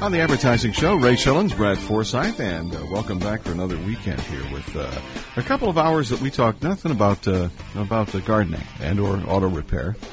On the advertising show, Ray Schilens, Brad Forsythe, and uh, welcome back for another weekend here with uh, a couple of hours that we talk nothing about uh, about gardening and or auto repair.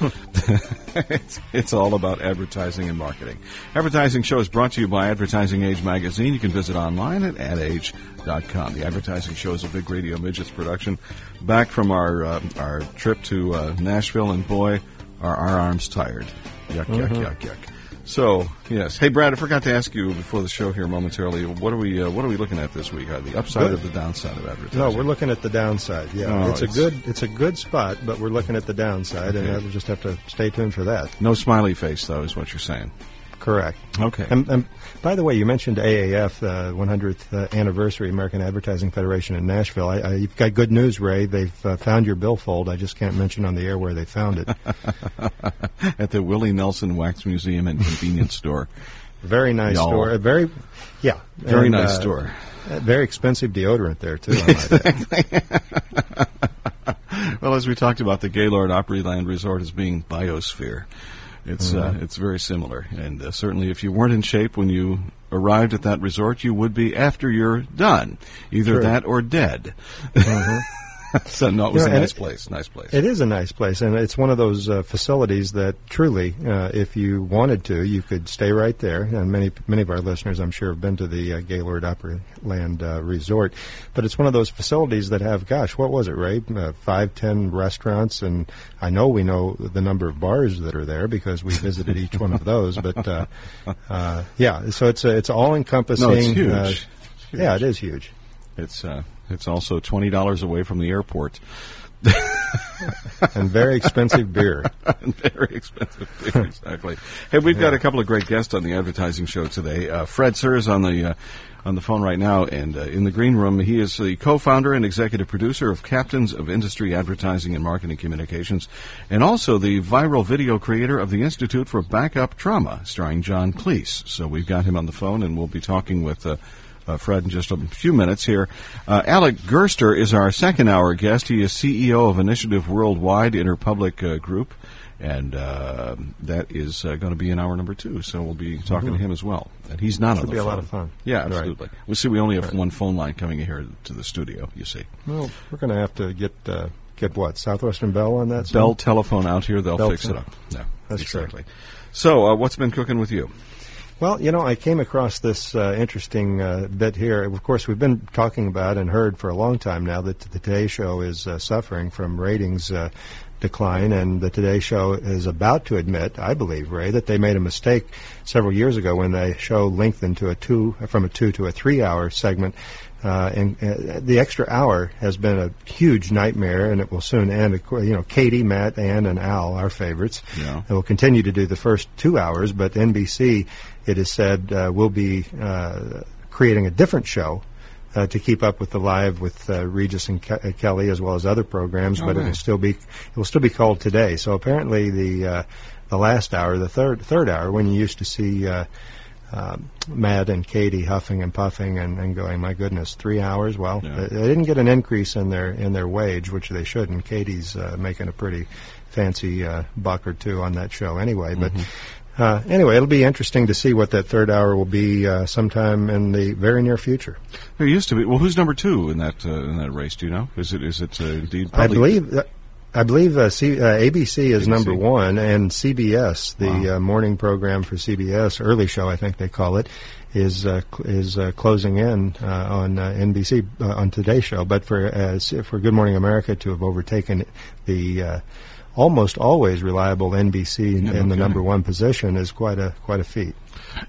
it's, it's all about advertising and marketing. Advertising show is brought to you by Advertising Age magazine. You can visit online at adage.com. The advertising show is a big radio midgets production. Back from our uh, our trip to uh, Nashville, and boy, are our arms tired. Yuck, yuck, Mm-hmm. yuck, yuck. So yes, hey Brad, I forgot to ask you before the show here momentarily. What are we uh, What are we looking at this week? Uh, the upside Good. of the downside of advertising? No, we're looking at the downside. Yeah, Oh, it's a good it's a good spot, but we're looking at the downside, Okay. and we'll just have to stay tuned for that. no smiley face though, is what you're saying. Correct. Okay. And, and by the way, you mentioned AAF, uh, 100th uh, anniversary, American Advertising Federation in Nashville. I, I, you've got good news, Ray. They've uh, found your billfold. I just can't mention on the air where they found it. at the Willie Nelson Wax Museum and Convenience Store. Very nice Y'all. store. A very, yeah, Very and, nice uh, store. Very expensive deodorant there too. I might add. Well, as we talked about, the Gaylord Opryland Resort as being biosphere. It's uh, Mm-hmm. it's very similar, and uh, certainly if you weren't in shape when you arrived at that resort, you would be after you're done, either True. that or dead. so no, it was You know, a nice it- place. Nice place. It is a nice place, and it's one of those uh, facilities that truly, uh, if you wanted to, you could stay right there. And many many of our listeners, I'm sure, have been to the uh, Gaylord Opryland uh, Resort. But it's one of those facilities that have, gosh, what was it, Ray? Uh, five, ten restaurants, and I know we know the number of bars that are there because we visited each one of those. But uh, uh, yeah, so it's a, it's all encompassing. no, it's huge. Uh, It's huge. yeah, it is huge. It's uh, it's also twenty dollars away from the airport. And very expensive beer. and very expensive beer, exactly. Hey, we've got a couple of great guests on the advertising show today. Uh, Fred Surr is on the uh, on the phone right now, and uh, in the green room, he is the co-founder and executive producer of Captains of Industry Advertising and Marketing Communications, and also the viral video creator of the Institute for Backup Trauma, starring John Cleese. So we've got him on the phone, and we'll be talking with. Uh, Fred in just a few minutes here. Uh, Alec Gerster is our second hour guest. He is CEO of Initiative Worldwide Interpublic uh, Group, and uh, that is uh, going to be in hour number two. So we'll be talking to him as well. And he's not on Should the be a lot of fun. Yeah, Right. absolutely. We see we only have one phone line coming in here to the studio. You see, Well, we're going to have to get uh, get what Southwestern Bell on that. Bell telephone out here. They'll Bell fix it up. Yeah, That's true. exactly. So, uh, what's been cooking with you? Well, you know, I came across this uh, interesting uh, bit here. Of course, we've been talking about and heard for a long time now that the Today Show is uh, suffering from ratings uh, decline, and the Today Show is about to admit, I believe, Ray, that they made a mistake several years ago when the show lengthened to a two from a two to a three-hour segment. Uh, and uh, the extra hour has been a huge nightmare, and it will soon end. You know, Katie, Matt, Ann, and Al, our favorites, Yeah. will continue to do the first two hours, but NBC, it is said, uh, will be uh, creating a different show uh, to keep up with the live with uh, Regis and Ke- uh, Kelly as well as other programs, Oh, but it will still be it will still be called today. So apparently the uh, the last hour, the third third hour, when you used to see. Uh, um, Matt and Katie huffing and puffing and, and going, my goodness, three hours. Well, Yeah. they, they didn't get an increase in their in their wage, which they should. And Katie's uh, making a pretty fancy uh, buck or two on that show anyway. But uh, anyway, it'll be interesting to see what that third hour will be uh, sometime in the very near future. There used to be. Well, who's number two in that uh, in that race? Do you know? Is it is it uh, indeed? I believe. That, I believe uh, C, uh, ABC is ABC. number one, and CBS, the Wow. uh, morning program for CBS, early show I think they call it, is uh, is uh, closing in uh, on uh, NBC uh, on Today Show. But for uh, for Good Morning America to have overtaken the uh, almost always reliable NBC in, in the number one position is quite a quite a feat.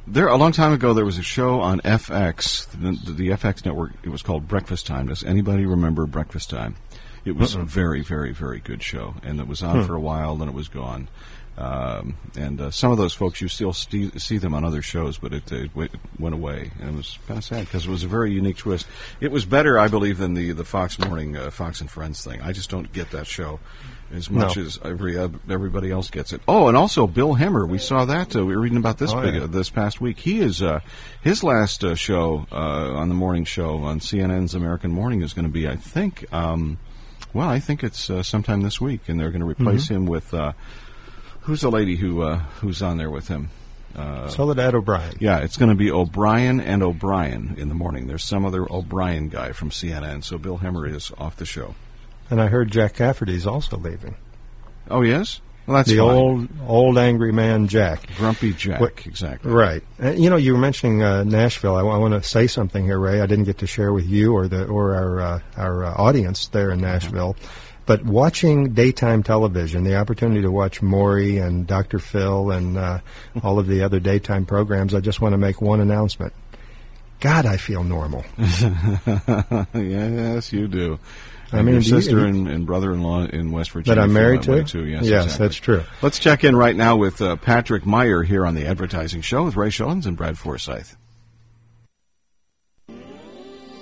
There, a long time ago, there was a show on FX, the, the FX network. It was called Breakfast Time. Does anybody remember Breakfast Time? It was a very, very, very good show, and it was on for a while, then it was gone. Um, and uh, some of those folks, you still st- see them on other shows, but it, it, w- went away, and it was kind of sad because it was a very unique twist. It was better, I believe, than the the Fox Morning uh, Fox and Friends thing. I just don't get that show as much No. as every uh, everybody else gets it. Oh, and also Bill Hemmer, we saw that. Uh, we were reading about this Oh, big, yeah. uh, this past week. He is uh, his last uh, show uh, on the morning show on CNN's American Morning is going to be, I think. Um, well, I think it's uh, sometime this week, and they're going to replace Mm-hmm. him with uh, who's the lady who uh, who's on there with him. Uh, Soledad O'Brien. yeah, it's going to be O'Brien and O'Brien in the morning. There's some other O'Brien guy from CNN, so Bill Hemmer is off the show. And I heard Jack Cafferty's also leaving. Oh, yes? Well, that's the fine. old, old angry man Jack. Grumpy Jack, What- exactly. Right. Uh, you know, you were mentioning uh, Nashville. I, want to say something here, Ray. I didn't get to share with you or the or our uh, our uh, audience there in Nashville. But watching daytime television, the opportunity to watch Maury and Dr. Phil and uh, all of the other daytime programs, I just want to make one announcement. God, I feel normal. yes, you do. I And mean, your do you- sister and, and brother-in-law in West Virginia. That I'm married that to? too. Yes, Yes, exactly. that's true. Let's check in right now with uh, Patrick Meyer here on the Advertising Show with Ray Schilens and Brad Forsythe.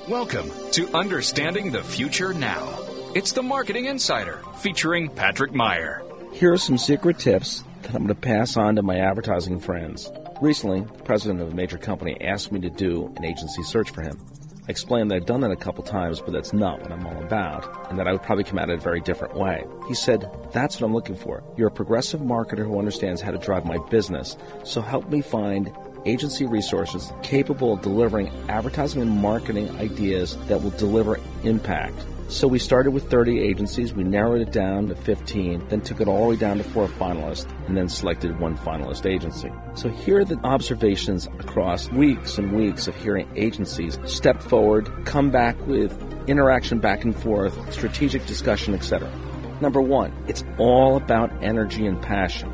Welcome to Understanding the Future Now. It's the Marketing Insider featuring Patrick Meyer. Here are some secret tips that I'm going to pass on to my advertising friends. Recently, the president of a major company asked me to do an agency search for him. I explained that I'd done that a couple times, but that's not what I'm all about, and that I would probably come at it a very different way. He said, That's what I'm looking for. You're a progressive marketer who understands how to drive my business, so help me find agency resources capable of delivering advertising and marketing ideas that will deliver impact. So we started with 30 agencies, we narrowed it down to 15, then took it all the way down to four finalists, and then selected one finalist agency. So here are the observations across weeks and weeks of hearing agencies step forward, come back with interaction back and forth, strategic discussion, etc. Number one, it's all about energy and passion.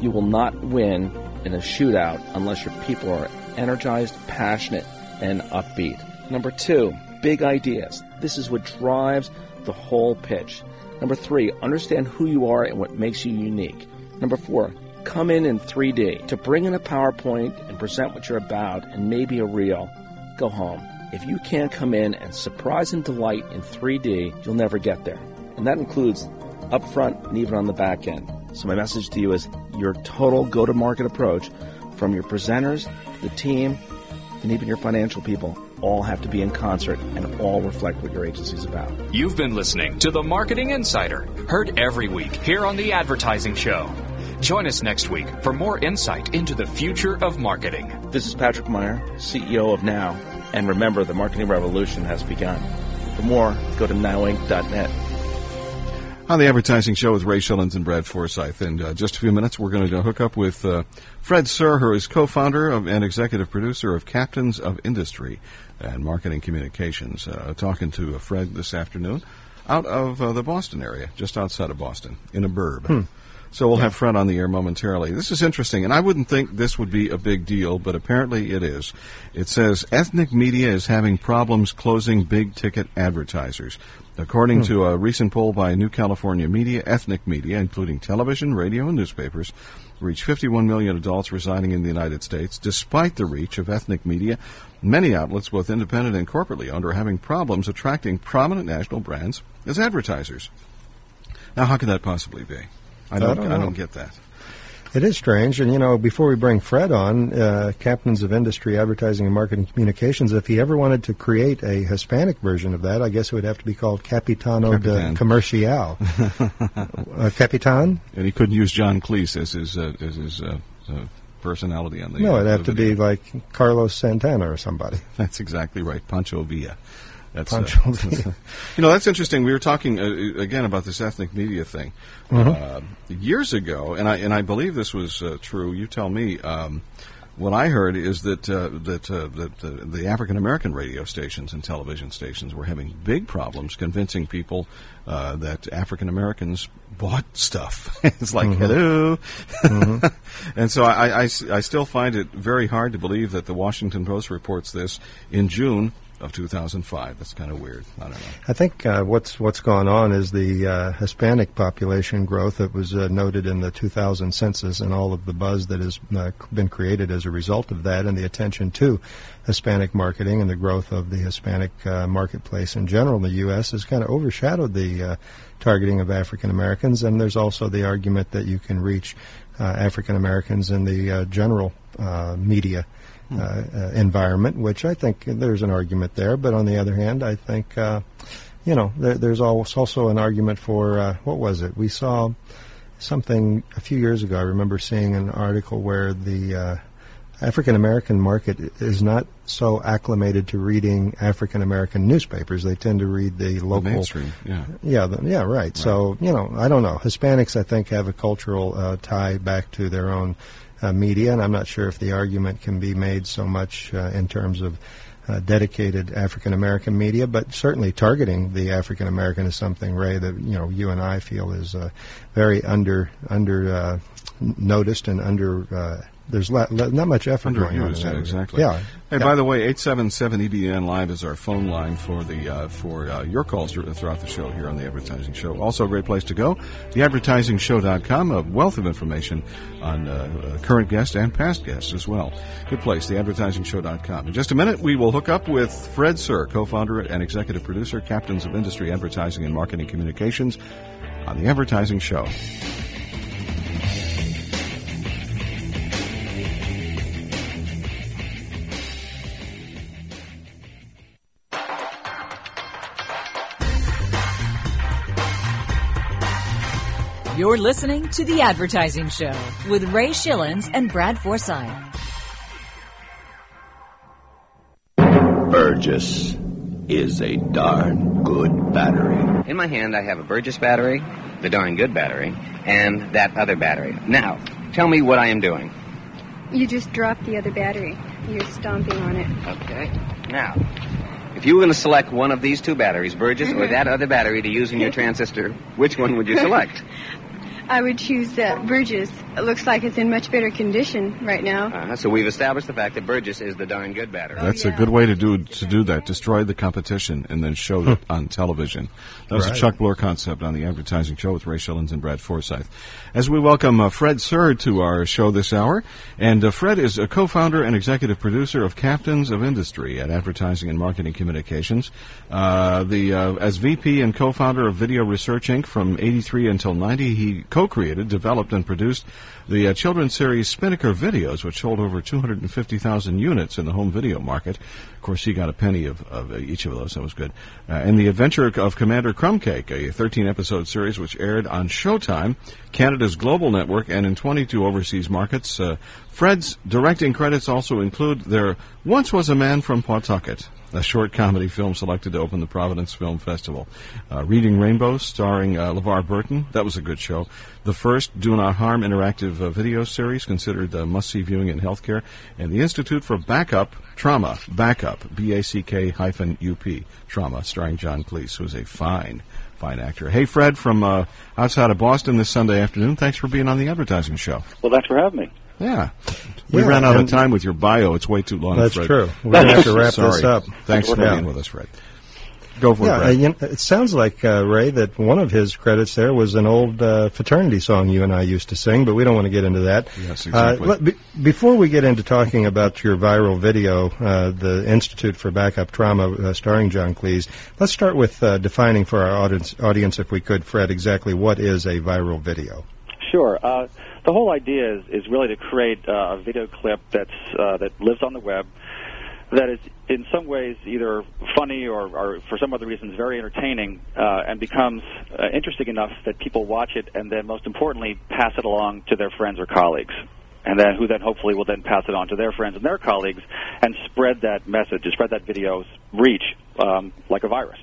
You will not win in a shootout unless your people are energized, passionate, and upbeat. Number two, big ideas. This is what drives the whole pitch. Number three, understand who you are and what makes you unique. Number four, come in in 3D. To bring in a PowerPoint and present what you're about and maybe a reel, go home. If you can't come in and surprise and delight in 3D, you'll never get there. And that includes up front and even on the back end. So my message to you is your total go-to-market approach from your presenters, the team, and even your financial people all have to be in concert and all reflect what your agency's about. You've been listening to the Marketing Insider, heard every week here on the Advertising Show. Join us next week for more insight into the future of marketing. This is Patrick Meyer, CEO of Now, and remember the marketing revolution has begun. For more, go to nowinc.net. On the Advertising Show with Ray Schilens and Brad Forsythe. In uh, just a few minutes, we're going to hook up with uh, Fred Surr, who is co-founder and executive producer of Captains of Industry and Marketing Communications. Uh, talking to uh, Fred this afternoon out of uh, the Boston area, just outside of Boston, in a burb. So we'll have Fred on the air momentarily. This is interesting, and I wouldn't think this would be a big deal, but apparently it is. It says ethnic media is having problems closing big ticket advertisers. According to a recent poll by New California Media, ethnic media, including television, radio, and newspapers, reach 51 million adults residing in the United States. Despite the reach of ethnic media, many outlets, both independent and corporately owned, are having problems attracting prominent national brands as advertisers. Now, how could that possibly be? I don't, don't I don't get that. It is strange, and you know, before we bring Fred on, uh, Captains of Industry Advertising and Marketing Communications, if he ever wanted to create a Hispanic version of that, I guess it would have to be called Capitano Capitan. de Comercial. uh, Capitan? And he couldn't use John Cleese as his uh, as his uh, uh, personality on the. No, uh, it'd have to be like Carlos Santana or somebody. That's exactly right, Pancho Villa. That's, uh, Pancho Villa. you know, that's interesting. We were talking uh, again about this ethnic media thing uh, years ago, and I and I believe this was uh, true. You tell me. Um, what I heard is that uh, that uh, that uh, the African American radio stations and television stations were having big problems convincing people uh, that African Americans bought stuff. it's like hello, and so I I still find it very hard to believe that the Washington Post reports this in June of 2005. That's kind of weird. I don't know. I think uh, what's what's gone on is the uh, Hispanic population growth that was uh, noted in the 2000 census and all of the buzz that has uh, been created as a result of that, and the attention to Hispanic marketing and the growth of the Hispanic uh, marketplace in general in the U.S. has kind of overshadowed the uh, targeting of African Americans. And there's also the argument that you can reach African Americans in the general media uh, uh, environment, which I think there's an argument there. But on the other hand, I think, uh, you know, there, there's also an argument for, uh, what was it? We saw something a few years ago. I remember seeing an article where the uh, African American market is not so acclimated to reading African American newspapers. They tend to read the local the mainstream. Yeah, yeah, the, yeah, right. right. So you know, I don't know. Hispanics, I think, have a cultural uh, tie back to their own uh, media, and I'm not sure if the argument can be made so much uh, in terms of uh, dedicated African American media, but certainly targeting the African American is something, Ray, that you know you and I feel is uh, very under under uh, noticed and under uh, there's not, not much effort going on. Yeah, exactly. Yeah. Hey, yeah. by the way, 877 EBN Live is our phone line for the uh, for uh, your calls throughout the show here on the Advertising Show. Also, a great place to go, theadvertisingshow.com, a wealth of information on uh, current guests and past guests as well. Good place, theadvertisingshow.com. In just a minute, we will hook up with Fred Surr, co-founder and executive producer, Captains of Industry Advertising and Marketing Communications, on the Advertising Show. You're listening to The Advertising Show with Ray Schilens and Brad Forsythe. Burgess is a darn good battery. In my hand, I have a Burgess battery, the darn good battery, and that other battery. Now, tell me what I am doing. You just dropped the other battery. You're stomping on it. Okay. Now, if you were going to select one of these two batteries, Burgess or mm-hmm. that other battery to use in your transistor, which one would you select? I would choose uh, Burgess. It looks like it's in much better condition right now. Uh-huh. So we've established the fact that Burgess is the darn good battery. That's oh, yeah. a good way to do to do that. Destroy the competition and then show it on television. That was right. a Chuck Blore concept on the advertising show with Ray Schilens and Brad Forsythe. As we welcome uh, Fred Surr to our show this hour, and uh, Fred is a co-founder and executive producer of Captains of Industry at Advertising and Marketing Communications. Uh, the uh, as VP and co-founder of Video Research Inc. from '83 until '90, he co-created, developed, and produced the uh, children's series Spinnaker Videos, which sold over 250,000 units in the home video market. Of course, he got a penny of, of each of those. That was good. Uh, and The Adventure of Commander Crumbcake, a 13-episode series which aired on Showtime, Canada's global network, and in 22 overseas markets. Uh, Fred's directing credits also include There Once Was a Man from Pawtucket, a short comedy film selected to open the Providence Film Festival. Uh, Reading Rainbows, starring uh, LeVar Burton. That was a good show. The first Do Not Harm interactive uh, video series, considered uh, must-see viewing in healthcare. And the Institute for Backup Trauma, Backup, B-A-C-K hyphen U-P, Trauma, starring John Cleese, who's a fine, fine actor. Hey, Fred, from uh, outside of Boston this Sunday afternoon. Thanks for being on the advertising show. Well, thanks for having me. Yeah. We yeah, ran out of time with your bio. It's way too long. That's Fred. true. We're going to have to wrap this up. Thanks for being with us, Fred. Go for yeah, it. Uh, you know, it sounds like uh, Ray that one of his credits there was an old uh, fraternity song you and I used to sing, but we don't want to get into that. Yes, exactly. Let, be, before we get into talking about your viral video, uh, the Institute for Backup Trauma, uh, starring John Cleese, let's start with uh, defining for our audience, audience, if we could, Fred, exactly what is a viral video. Sure the whole idea is, is really to create uh, a video clip that's uh, that lives on the web that is in some ways either funny or, or for some other reasons very entertaining uh, and becomes uh, interesting enough that people watch it and then most importantly pass it along to their friends or colleagues and then who then hopefully will then pass it on to their friends and their colleagues and spread that message and spread that video's reach um, like a virus.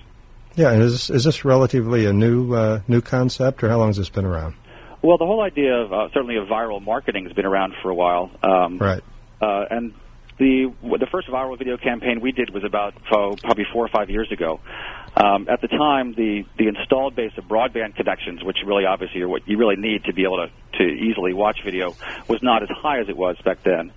Yeah, and is is this relatively a new uh, new concept, or how long has this been around? Well, the whole idea of uh, certainly of viral marketing has been around for a while. Um, right. Uh, and the the first viral video campaign we did was about oh, probably four or five years ago. Um, at the time, the the installed base of broadband connections, which really obviously are what you really need to be able to to easily watch video, was not as high as it was back then.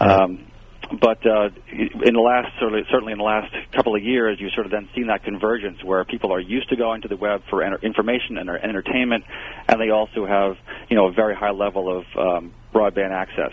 Um, but uh, in the last certainly, in the last couple of years, you've sort of then seen that convergence where people are used to going to the web for information and entertainment, and they also have you know a very high level of um, broadband access.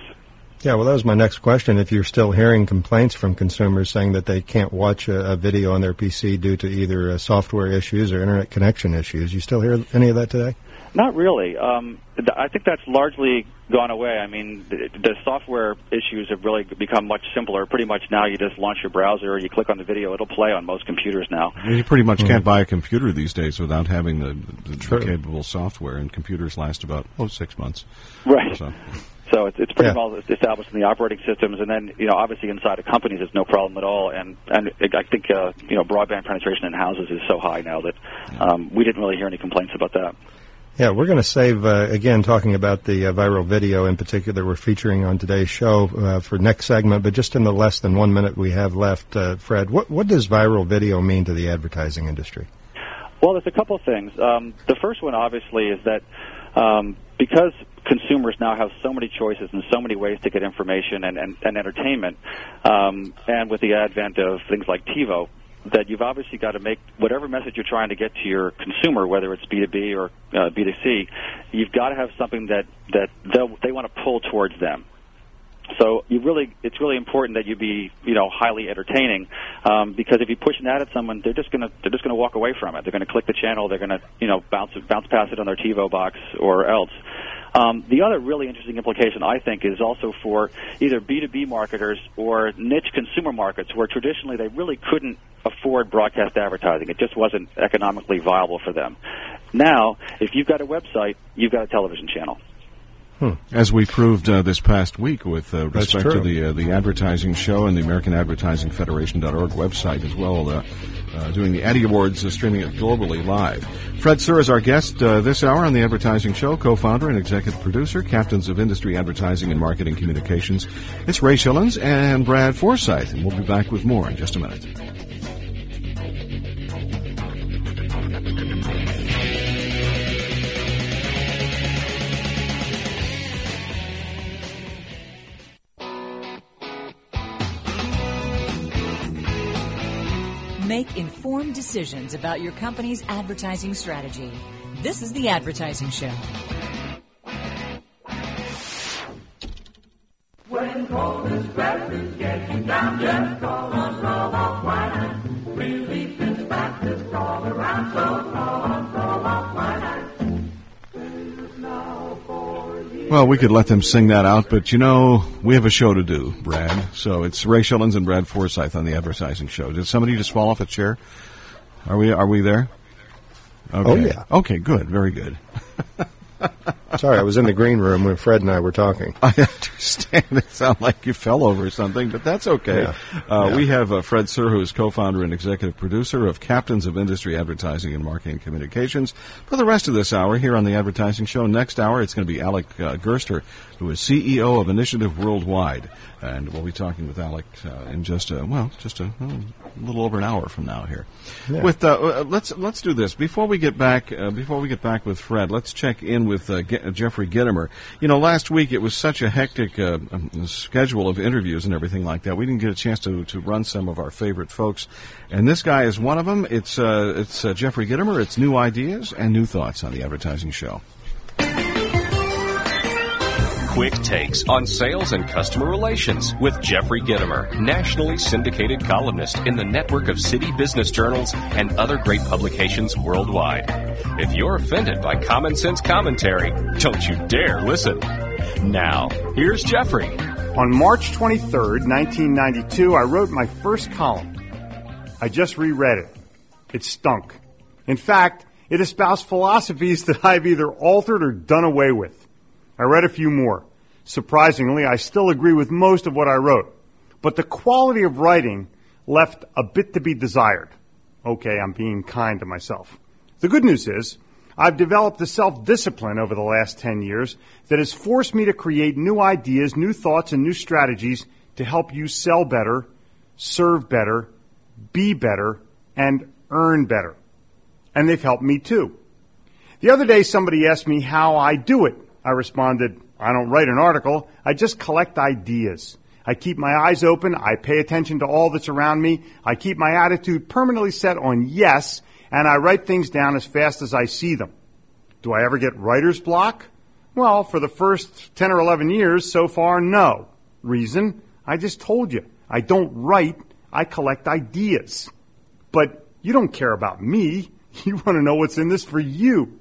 Yeah, well, that was my next question. If you're still hearing complaints from consumers saying that they can't watch a, a video on their PC due to either uh, software issues or internet connection issues, you still hear any of that today? Not really. Um, th- I think that's largely gone away. I mean, the, the software issues have really become much simpler. Pretty much now, you just launch your browser, you click on the video, it'll play on most computers now. You pretty much mm-hmm. can't buy a computer these days without having the, the, the capable software, and computers last about oh six months. Right. So. So it's, it's pretty yeah. well established in the operating systems, and then you know obviously inside of companies it's no problem at all. And and I think uh, you know broadband penetration in houses is so high now that um, we didn't really hear any complaints about that. Yeah, we're going to save uh, again talking about the uh, viral video in particular. We're featuring on today's show uh, for next segment, but just in the less than one minute we have left, uh, Fred, what what does viral video mean to the advertising industry? Well, there's a couple of things. Um, the first one, obviously, is that um, because consumers now have so many choices and so many ways to get information and, and, and entertainment, um, and with the advent of things like TiVo, that you've obviously got to make whatever message you're trying to get to your consumer, whether it's B2B or uh, B2C, you've got to have something that, that they want to pull towards them. So you really, it's really important that you be, you know, highly entertaining, um, because if you push that at someone, they're just gonna, they're just gonna walk away from it. They're gonna click the channel, they're gonna, you know, bounce, bounce past it on their TiVo box or else. Um, the other really interesting implication, I think, is also for either B2B marketers or niche consumer markets where traditionally they really couldn't afford broadcast advertising. It just wasn't economically viable for them. Now, if you've got a website, you've got a television channel. Hmm. As we proved uh, this past week with uh, respect to the uh, the advertising show and the American Advertising Federation.org website as well, uh, uh, doing the Addy Awards, uh, streaming it globally live. Fred Surr is our guest this hour on the Advertising Show, co-founder and executive producer, captains of industry advertising and marketing communications. It's Ray Schilens and Brad Forsythe, and we'll be back with more in just a minute. Make informed decisions about your company's advertising strategy. This is The Advertising Show. When cold is getting down, just call on Relief is fastest all around, so call Well, we could let them sing that out, but you know, we have a show to do, Brad. So it's Ray Schilens and Brad Forsythe on the advertising show. Did somebody just fall off a chair? Are we are we there? Oh, okay. Oh yeah. Okay, good, very good. Sorry, I was in the green room when Fred and I were talking. I understand. It sounded like you fell over something, but that's okay. Yeah. Uh, yeah. We have uh, Fred Surr, who is co-founder and executive producer of Captains of Industry Advertising and Marketing Communications. For the rest of this hour here on the Advertising Show, next hour it's going to be Alec uh, Gerster, who is CEO of Initiative Worldwide, and we'll be talking with Alec uh, in just a well, just a, a, little over an hour from now here. Yeah. With uh, uh, let's let's do this before we get back before we get back with Fred. Let's check in with Jeffrey Gitomer. You know, last week it was such a hectic uh, um, schedule of interviews and everything like that. We didn't get a chance to, to run some of our favorite folks, and this guy is one of them. It's uh, it's uh, Jeffrey Gitomer. It's new ideas and new thoughts on the advertising show. Quick takes on sales and customer relations with Jeffrey Gitomer, nationally syndicated columnist in the network of city business journals and other great publications worldwide. If you're offended by common sense commentary, don't you dare listen. Now, here's Jeffrey. On March 23rd, 1992, I wrote my first column. I just reread it. It stunk. In fact, it espoused philosophies that I've either altered or done away with. I read a few more. Surprisingly, I still agree with most of what I wrote. But the quality of writing left a bit to be desired. Okay, I'm being kind to myself. The good news is, I've developed a self-discipline over the last 10 years that has forced me to create new ideas, new thoughts, and new strategies to help you sell better, serve better, be better, and earn better. And they've helped me too. The other day somebody asked me how I do it. I responded, I don't write an article, I just collect ideas. I keep my eyes open. I pay attention to all that's around me. I keep my attitude permanently set on yes, and I write things down as fast as I see them. Do I ever get writer's block? Well, for the first 10 or 11 years so far, no. Reason? I just told you. I don't write, I collect ideas. But you don't care about me. You want to know what's in this for you.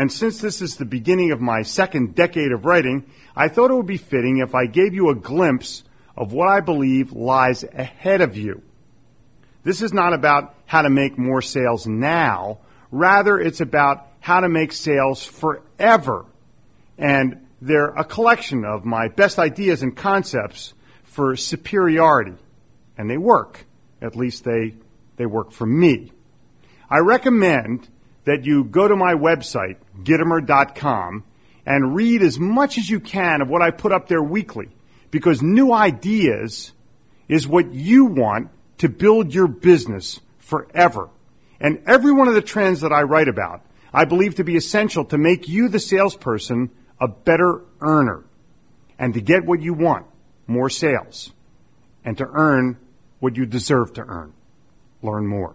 And since this is the beginning of my second decade of writing, I thought it would be fitting if I gave you a glimpse of what I believe lies ahead of you. This is not about how to make more sales now. Rather, it's about how to make sales forever. And they're a collection of my best ideas and concepts for superiority. And they work. At least they, they work for me. I recommend that you go to my website, Gitomer.com, and read as much as you can of what I put up there weekly. Because new ideas is what you want to build your business forever. And every one of the trends that I write about, I believe to be essential to make you, the salesperson, a better earner. And to get what you want, more sales. And to earn what you deserve to earn. Learn more.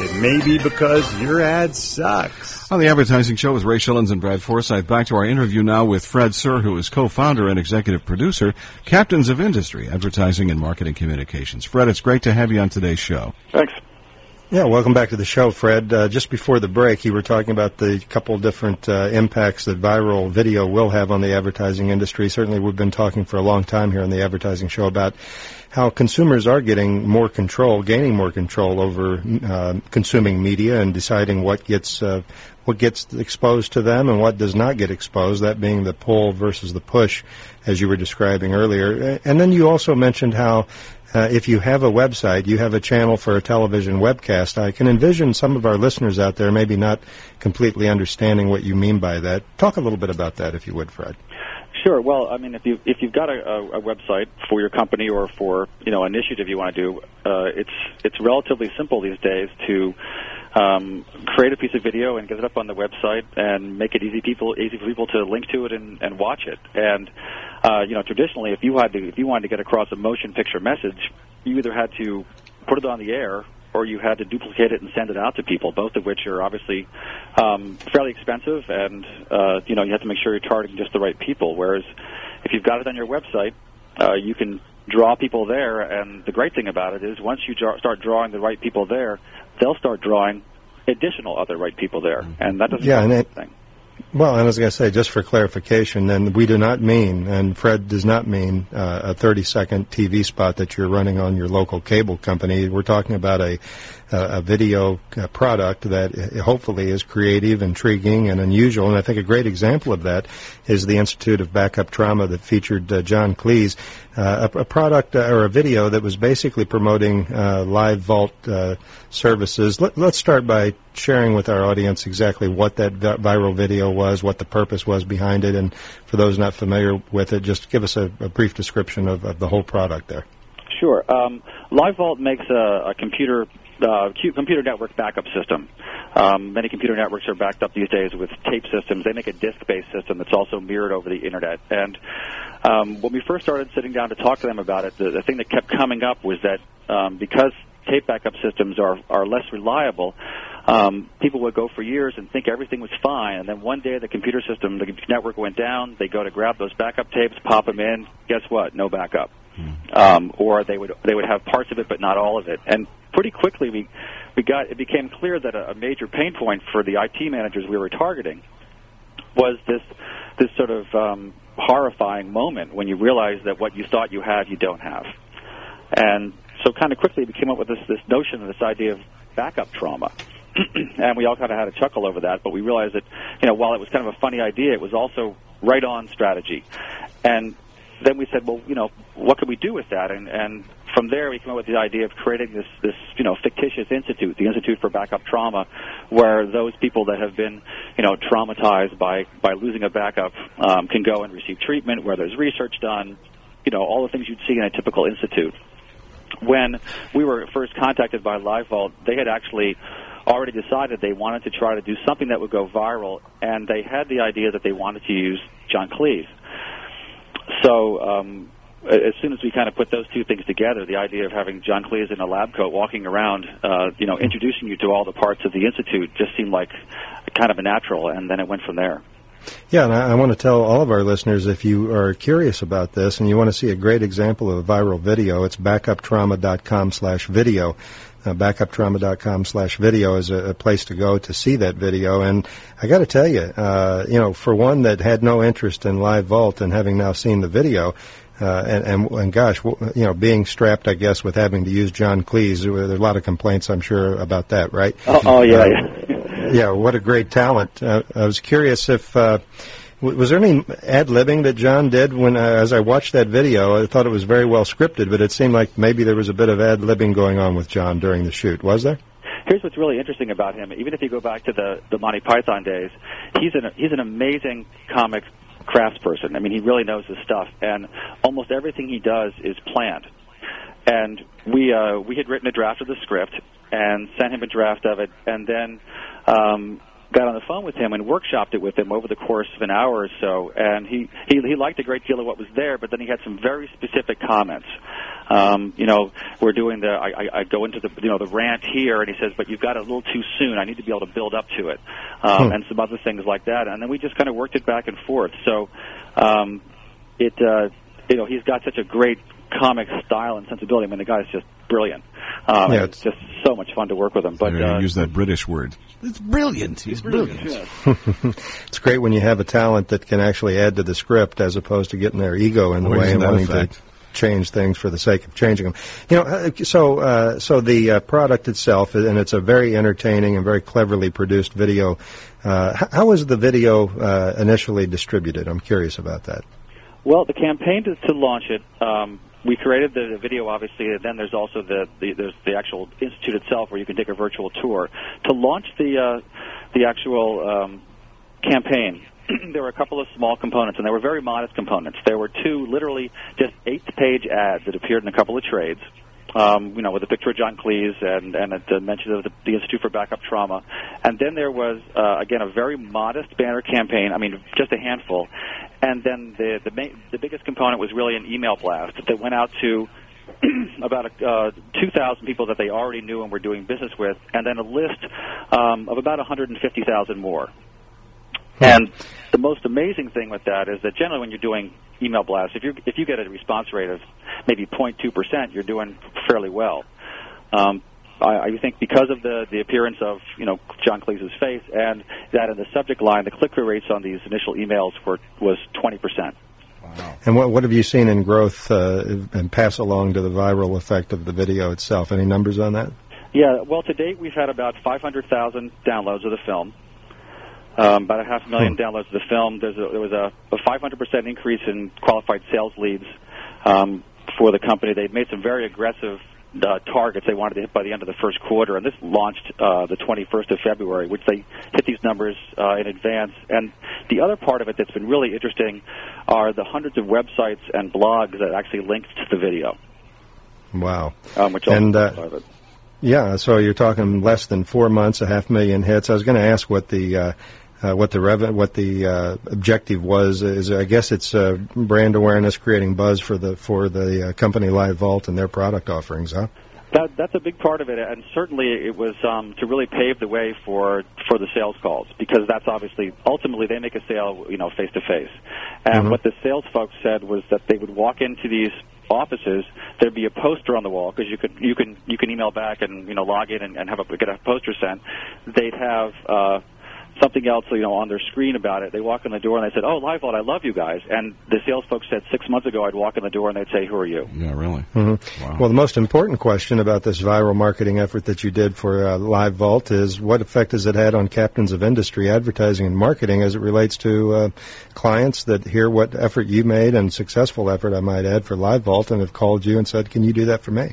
it may be because your ad sucks. On the advertising show with Ray Schilens and Brad Forsythe, back to our interview now with Fred Surr, who is co-founder and executive producer, Captains of Industry, Advertising and Marketing Communications. Fred, it's great to have you on today's show. Thanks. Yeah, welcome back to the show, Fred. Uh, just before the break, you were talking about the couple of different uh, impacts that viral video will have on the advertising industry. Certainly, we've been talking for a long time here on the advertising show about how consumers are getting more control, gaining more control over uh, consuming media and deciding what gets uh, what gets exposed to them and what does not get exposed. That being the pull versus the push, as you were describing earlier. And then you also mentioned how uh, if you have a website, you have a channel for a television webcast. I can envision some of our listeners out there maybe not completely understanding what you mean by that. Talk a little bit about that, if you would, Fred. Sure. Well, I mean, if you if you've got a, a, website for your company or for you know initiative you want to do, uh, it's it's relatively simple these days to um, create a piece of video and get it up on the website and make it easy people easy for people to link to it and, and watch it. And uh, you know, traditionally, if you had to if you wanted to get across a motion picture message, you either had to put it on the air or you had to duplicate it and send it out to people, both of which are obviously um, fairly expensive, and uh, you know you have to make sure you're targeting just the right people. Whereas if you've got it on your website, uh, you can draw people there, and the great thing about it is once you draw, start drawing the right people there, they'll start drawing additional other right people there, and that doesn't Yeah, cost and it- anything. Well, and I was going to say, just for clarification, then we do not mean, and Fred does not mean, uh, a 30 second TV spot that you're running on your local cable company. We're talking about a, a video uh, product that uh, hopefully is creative, intriguing, and unusual. And I think a great example of that is the Institute of Backup Trauma that featured uh, John Cleese, uh, a, a product uh, or a video that was basically promoting uh, LiveVault services. Let, let's start by sharing with our audience exactly what that vi- viral video was, what the purpose was behind it, and for those not familiar with it, just give us a, a brief description of, of the whole product there. Sure. Um, LiveVault makes a, a computer uh, computer network backup system. Um, many computer networks are backed up these days with tape systems. They make a disk-based system that's also mirrored over the internet. And um, when we first started sitting down to talk to them about it, the, the thing that kept coming up was that um, because tape backup systems are are less reliable, um, people would go for years and think everything was fine, and then one day the computer system, the network went down. They go to grab those backup tapes, pop them in. Guess what? No backup. Um, or they would they would have parts of it but not all of it. And pretty quickly we we got it became clear that a, a major pain point for the IT managers we were targeting was this this sort of um, horrifying moment when you realize that what you thought you had you don't have. And so kind of quickly we came up with this this notion of this idea of backup trauma. and we all kind of had a chuckle over that, but we realized that, you know, while it was kind of a funny idea, it was also right on strategy. And then we said, well, you know, what could we do with that? And, and from there, we came up with the idea of creating this, this, you know, fictitious institute, the Institute for Backup Trauma, where those people that have been, you know, traumatized by by losing a backup um, can go and receive treatment, where there's research done, you know, all the things you'd see in a typical institute. When we were first contacted by LiveVault, they had actually already decided they wanted to try to do something that would go viral, and they had the idea that they wanted to use John Cleese. So um, as soon as we kind of put those two things together, the idea of having John Cleese in a lab coat walking around, uh, you know, introducing you to all the parts of the institute just seemed like kind of a natural, and then it went from there. Yeah, and I, I want to tell all of our listeners if you are curious about this and you want to see a great example of a viral video, it's backuptrauma.com slash video. Uh, backuptrauma.com slash video is a, a, place to go to see that video. And I got to tell you, uh, you know, for one that had no interest in LiveVault and having now seen the video, uh, and, and, and gosh, you know, being strapped, I guess, with having to use John Cleese, there's a lot of complaints, I'm sure, about that, right? Oh, oh yeah, uh, yeah. yeah, what a great talent. Uh, I was curious if, uh, was there any ad libbing that John did when, uh, as I watched that video? I thought it was very well scripted, but it seemed like maybe there was a bit of ad libbing going on with John during the shoot. Was there? Here's what's really interesting about him. Even if you go back to the the Monty Python days, he's an he's an amazing comic craftsperson. I mean, he really knows his stuff, and almost everything he does is planned. And we uh, we had written a draft of the script and sent him a draft of it, and then um, got on the phone with him and workshopped it with him over the course of an hour or so. And he, he, he liked a great deal of what was there, but then he had some very specific comments. Um, you know, we're doing the, I, I, I go into the, you know, the rant here, and he says, but you've got it a little too soon. I need to be able to build up to it. Um, hmm. And some other things like that. And then we just kind of worked it back and forth. So, um, it, uh, you know, he's got such a great comic style and sensibility. I mean, the guy's just brilliant. Um, yeah, it's just so much fun to work with him. But uh, use that British word. It's brilliant. He's brilliant. brilliant. it's great when you have a talent that can actually add to the script as opposed to getting their ego in the way and wanting effect? to change things for the sake of changing them. You know, uh, so uh, so the uh, product itself, and it's a very entertaining and very cleverly produced video. Uh, how was the video uh, initially distributed? I'm curious about that. Well, the campaign to, to launch it um, we created the video, obviously, and then there's also the, the there's the actual institute itself where you can take a virtual tour. To launch the uh, the actual um, campaign, there were a couple of small components, and they were very modest components. There were two, literally just eight-page ads that appeared in a couple of trades. Um, you know, with a picture of John Cleese and and the mention of the, the Institute for Backup Trauma, and then there was uh, again a very modest banner campaign. I mean, just a handful, and then the the, main, the biggest component was really an email blast that went out to about uh, 2,000 people that they already knew and were doing business with, and then a list um, of about 150,000 more. Hmm. And the most amazing thing with that is that generally when you're doing email blasts, if you if you get a response rate of maybe 0.2 percent, you're doing fairly well. Um, I, I think because of the the appearance of you know John Cleese's face and that in the subject line, the click through rates on these initial emails were was twenty percent. Wow. And what what have you seen in growth uh, and pass along to the viral effect of the video itself? Any numbers on that? Yeah, well, to date we've had about 500,000 downloads of the film, um, about a half a million hmm. downloads of the film. There's a, there was a, a 500% increase in qualified sales leads um, for the company. They've made some very aggressive uh, targets they wanted to hit by the end of the first quarter, and this launched uh, the 21st of February, which they hit these numbers uh, in advance. And the other part of it that's been really interesting are the hundreds of websites and blogs that actually linked to the video. Wow! Um, which and uh, yeah, so you're talking less than four months, a half million hits. I was going to ask what the uh, uh, what the rev- what the uh, objective was is I guess it's uh, brand awareness, creating buzz for the for the uh, company LiveVault and their product offerings, huh? That, that's a big part of it, and certainly it was um, to really pave the way for for the sales calls because that's obviously ultimately they make a sale, you know, face to face. And mm-hmm. what the sales folks said was that they would walk into these offices, there'd be a poster on the wall because you could you can you can email back and you know log in and, and have a get a poster sent. They'd have uh, something else, you know, on their screen about it. They walk in the door and they said, "Oh, LiveVault, I love you guys." And the sales folks said six months ago, I'd walk in the door and they'd say, "Who are you?" Yeah, really. Mhm. Well, the most important question about this viral marketing effort that you did for uh, LiveVault is what effect has it had on captains of industry advertising and marketing as it relates to uh, clients that hear what effort you made and successful effort, I might add, for LiveVault and have called you and said, "Can you do that for me?"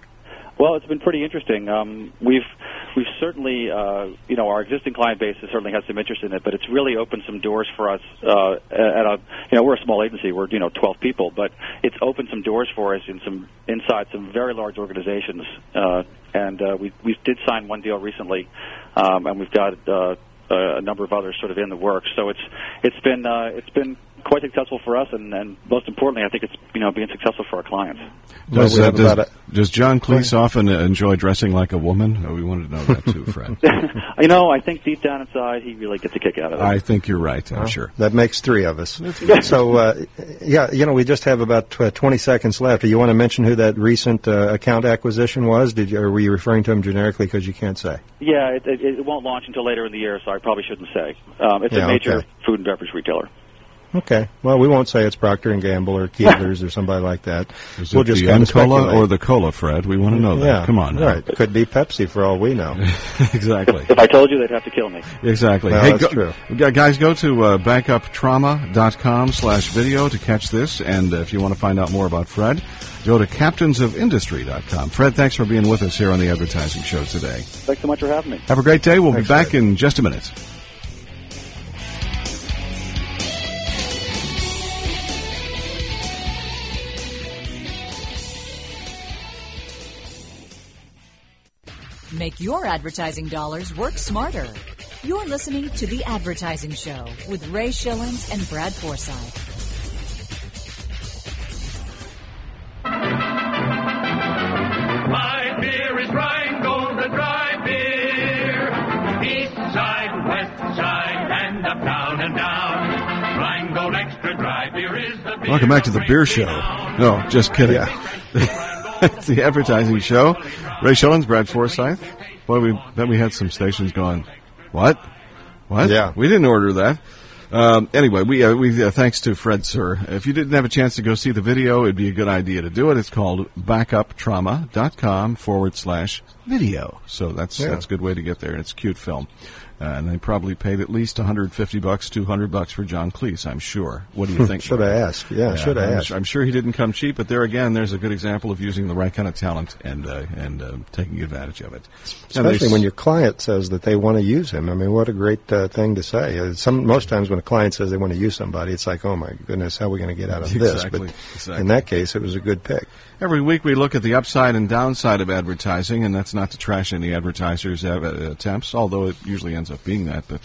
Well, it's been pretty interesting. Um, we've we've certainly, uh, you know, our existing client base has certainly had some interest in it, but it's really opened some doors for us. Uh, at a, you know, we're a small agency. We're you know 12 people, but it's opened some doors for us in some inside some very large organizations. Uh, and uh, we we did sign one deal recently, um, and we've got uh, a number of others sort of in the works. So it's it's been uh, it's been quite successful for us, and, and most importantly, I think it's you know being successful for our clients. Does, uh, does, does John Cleese often uh, enjoy dressing like a woman? Uh, we wanted to know that too, Fred. you know, I think deep down inside, he really gets a kick out of it. I think you're right. I'm Well, sure. That makes three of us. so, uh, yeah, you know, we just have about tw- 20 seconds left. Do you want to mention who that recent uh, account acquisition was? Did you, or were you referring to him generically because you can't say? Yeah, it, it, it won't launch until later in the year, so I probably shouldn't say. Um, it's Yeah, a major okay. food and beverage retailer. Okay. Well, we won't say it's Procter and Gamble or Keebler's or somebody like that. Is we'll it just the kinda N-Cola speculate. or the Cola, Fred? We want to know that. Yeah, Come on. now. Right. Could be Pepsi for all we know. exactly. If I told you, they'd have to kill me. Exactly. Well, hey, that's go, true. guys, go to uh, backuptrauma.com slash video to catch this. And uh, if you want to find out more about Fred, go to captainsofindustry.com. Fred, thanks for being with us here on the Advertising Show today. Thanks so much for having me. Have a great day. We'll Thanks, be back Fred. in just a minute. Make your advertising dollars work smarter. You're listening to The Advertising Show with Ray Schilens and Brad Forsythe. My beer is Rheingold, the dry beer. East side, west side, and up, down, and down. Rheingold extra dry beer is the beer. Welcome back to the Beer Show. No, just kidding. it's the Advertising Show. Ray Schilens, Brad Forsythe. Boy, we then we had some stations going, what? What? Yeah. We didn't order that. Um, anyway, we uh, we uh, thanks to Fred Surr. If you didn't have a chance to go see the video, it'd be a good idea to do it. It's called backuptrauma.com forward slash video. So that's Yeah. that's a good way to get there. It's a cute film. Uh, and they probably paid at least 150 bucks, 200 bucks for John Cleese, I'm sure. What do you think? should I ask? Yeah, should I I'm, ask? I'm sure he didn't come cheap, but there again, there's a good example of using the right kind of talent and uh, and uh, taking advantage of it. Especially when your client says that they want to use him. I mean, what a great uh, thing to say. Uh, some most times when a client says they want to use somebody, it's like, oh my goodness, how are we going to get out of this? But exactly. in that case, it was a good pick. Every week we look at the upside and downside of advertising, and that's not to trash any advertisers' uh, attempts, although it usually ends up being that. But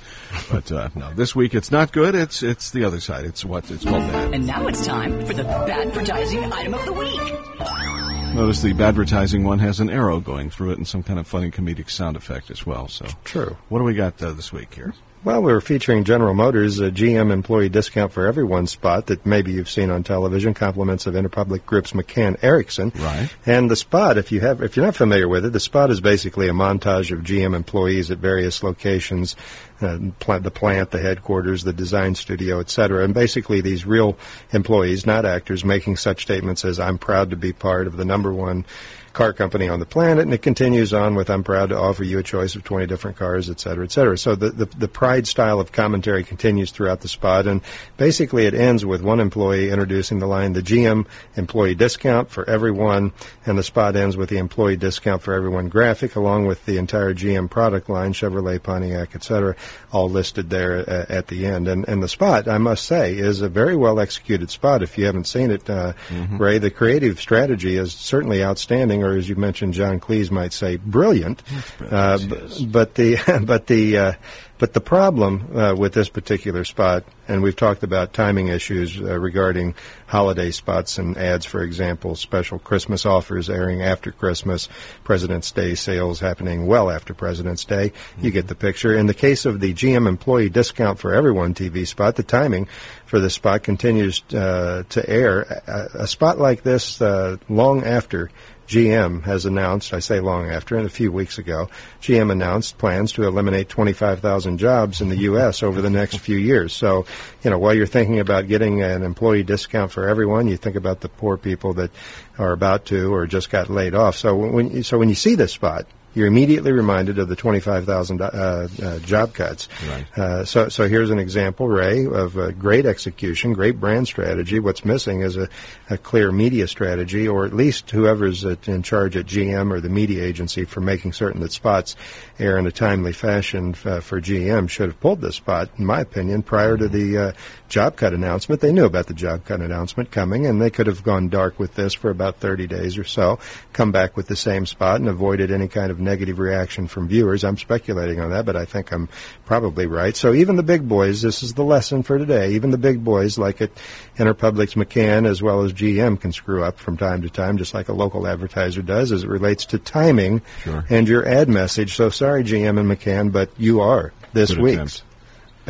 but uh, no, this week it's not good. It's it's the other side. It's what it's called bad. And now it's time for the advertising item of the week. Notice the advertising one has an arrow going through it and some kind of funny comedic sound effect as well. So True. what do we got uh, this week here? Well, we were featuring General Motors' a GM employee discount for everyone spot that maybe you've seen on television, compliments of Interpublic Group's McCann Erickson. Right. And the spot, if you have, if you're not familiar with it, the spot is basically a montage of GM employees at various locations, uh, plant, the plant, the headquarters, the design studio, et cetera. And basically these real employees, not actors, making such statements as, I'm proud to be part of the number one car company on the planet, and it continues on with "I'm proud to offer you a choice of 20 different cars, et cetera, et cetera." So the, the the pride style of commentary continues throughout the spot, and basically it ends with one employee introducing the line, "The GM employee discount for everyone," and the spot ends with the employee discount for everyone graphic, along with the entire GM product line, Chevrolet, Pontiac, et cetera, all listed there uh, at the end. And and the spot, I must say, is a very well executed spot. If you haven't seen it, uh, Ray, the creative strategy is certainly outstanding, or as you mentioned, John Cleese might say, brilliant. Uh, b- but the but the uh, but the problem uh, with this particular spot, and we've talked about timing issues uh, regarding holiday spots and ads, for example, special Christmas offers airing after Christmas, President's Day sales happening well after President's Day. You get the picture. In the case of the GM employee discount for everyone TV spot, the timing for the spot continues uh, to air. A, a spot like this, uh, long after GM has announced, I say long after, and a few weeks ago, GM announced plans to eliminate 25,000 jobs in the U.S. over the next few years. So, you know, while you're thinking about getting an employee discount for everyone, you think about the poor people that are about to or just got laid off. So when so when you see this spot, you're immediately reminded of the 25,000 uh, uh, job cuts. Right. Uh, so, so here's an example, Ray, of great execution, great brand strategy. What's missing is a, a clear media strategy, or at least whoever's at, in charge at GM or the media agency for making certain that spots air in a timely fashion uh, for GM should have pulled this spot, in my opinion, prior to the uh, job cut announcement. They knew about the job cut announcement coming, and they could have gone dark with this for about 30 days or so, come back with the same spot, and avoided any kind of negative reaction from viewers. I'm speculating on that, but I think I'm probably right. So even the big boys, this is the lesson for today. Even the big boys, like at Interpublic's McCann as well as GM, can screw up from time to time, just like a local advertiser does, as it relates to timing Sure. and your ad message. So sorry, GM and McCann, but you are this Good week's attempt.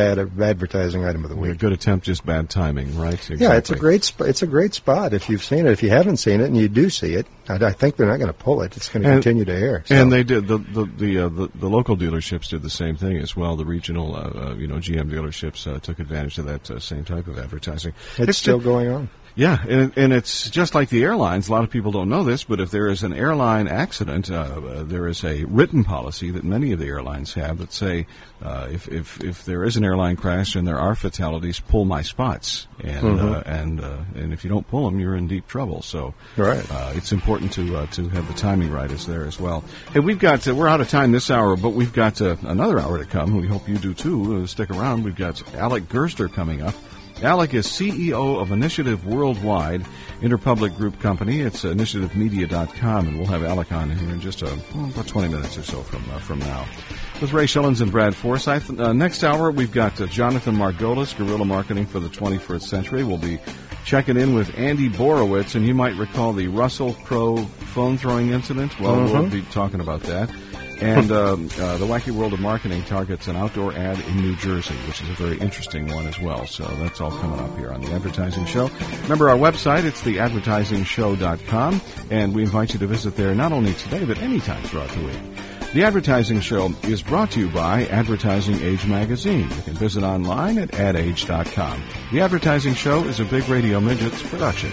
Bad advertising item of the week. A good attempt, just bad timing, right? Exactly. Yeah, it's a great sp- it's a great spot if you've seen it. If you haven't seen it and you do see it, I, I think they're not going to pull it. It's going to continue to air. So. And they did the the the, uh, the the local dealerships did the same thing as well. The regional, uh, uh, you know, GM dealerships uh, took advantage of that uh, same type of advertising. it's, still ju- going on. Yeah, and, and it's just like the airlines. A lot of people don't know this, but if there is an airline accident, uh, uh, there is a written policy that many of the airlines have that say, uh, if, if if there is an airline crash and there are fatalities, pull my spots, and uh, and uh, and if you don't pull them, you're in deep trouble. So Right. uh, it's important to uh, to have the timing right is there as well. Hey, we've got uh, we're out of time this hour, but we've got another hour to come. We hope you do too. Uh, stick around. We've got Alec Gerster coming up. Alec is CEO of Initiative Worldwide, Interpublic Group Company. It's initiativemedia.com, and we'll have Alec on here in just uh, well, about 20 minutes or so from uh, from now. With Ray Schilens and Brad Forsythe. Uh, next hour, we've got uh, Jonathan Margolis, Guerrilla Marketing for the 21st Century. We'll be checking in with Andy Borowitz, and you might recall the Russell Crowe phone throwing incident. Well, we'll Mhm. be talking about that. And um, uh, the Wacky World of Marketing targets an outdoor ad in New Jersey, which is a very interesting one as well. So that's all coming up here on the Advertising Show. Remember our website, it's theadvertisingshow.com, and we invite you to visit there not only today, but anytime throughout the week. The Advertising Show is brought to you by Advertising Age Magazine. You can visit online at adage.com. The Advertising Show is a Big Radio Midgets production.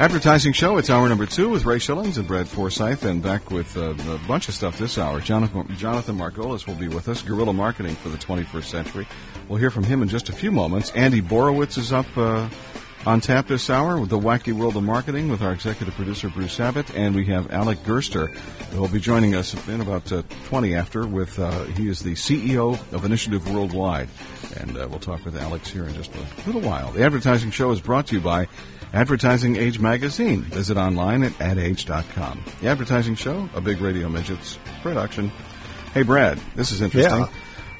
Advertising Show, it's hour number two with Ray Schilens and Brad Forsythe, and back with uh, a bunch of stuff this hour. Jonathan, Jonathan Margolis will be with us, Guerrilla Marketing for the 21st Century. We'll hear from him in just a few moments. Andy Borowitz is up uh, on tap this hour with the Wacky World of Marketing with our executive producer, Bruce Abbott, and we have Alec Gerster who will be joining us in about uh, 20 after with, uh, he is the CEO of Initiative Worldwide, and uh, we'll talk with Alex here in just a little while. The Advertising Show is brought to you by Advertising Age Magazine. Visit online at adage.com. The Advertising Show, a big radio midgets production. Hey, Brad, this is interesting. Yeah.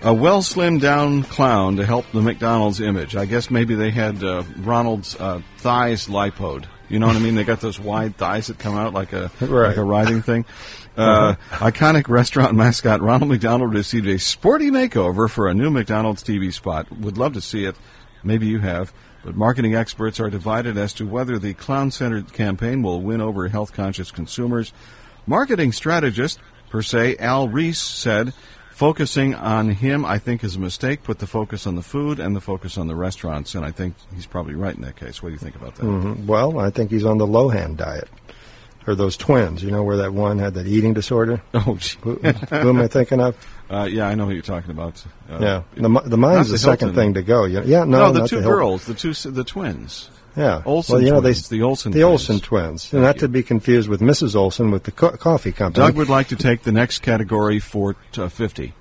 A well slimmed down clown to help the McDonald's image. I guess maybe they had uh, Ronald's uh, thighs lipoed. You know what I mean? They got those wide thighs that come out like a Right. like a riding thing. Uh, iconic restaurant mascot Ronald McDonald received a sporty makeover for a new McDonald's TV spot. Would love to see it. Maybe you have. But marketing experts are divided as to whether the clown centered campaign will win over health conscious consumers. Marketing strategist, per se, Al Ries said, focusing on him, I think, is a mistake. Put the focus on the food and the focus on the restaurants. And I think he's probably right in that case. What do you think about that? hmm Well, I think he's on the Lohan diet. Or those twins, you know, where that one had that eating disorder. Oh. Who, who am I thinking of? Uh, yeah, I know who you're talking about. Uh, yeah, the, the mine's the, second thing to go. You know, yeah, no, No, the two the girls, the two, the twins. Yeah, Olsen well, you know, twins, they, the Olsen the twins. Olsen twins, and not to be confused with Mrs. Olsen with the co- coffee company. Doug would like to take the next category for uh, 50.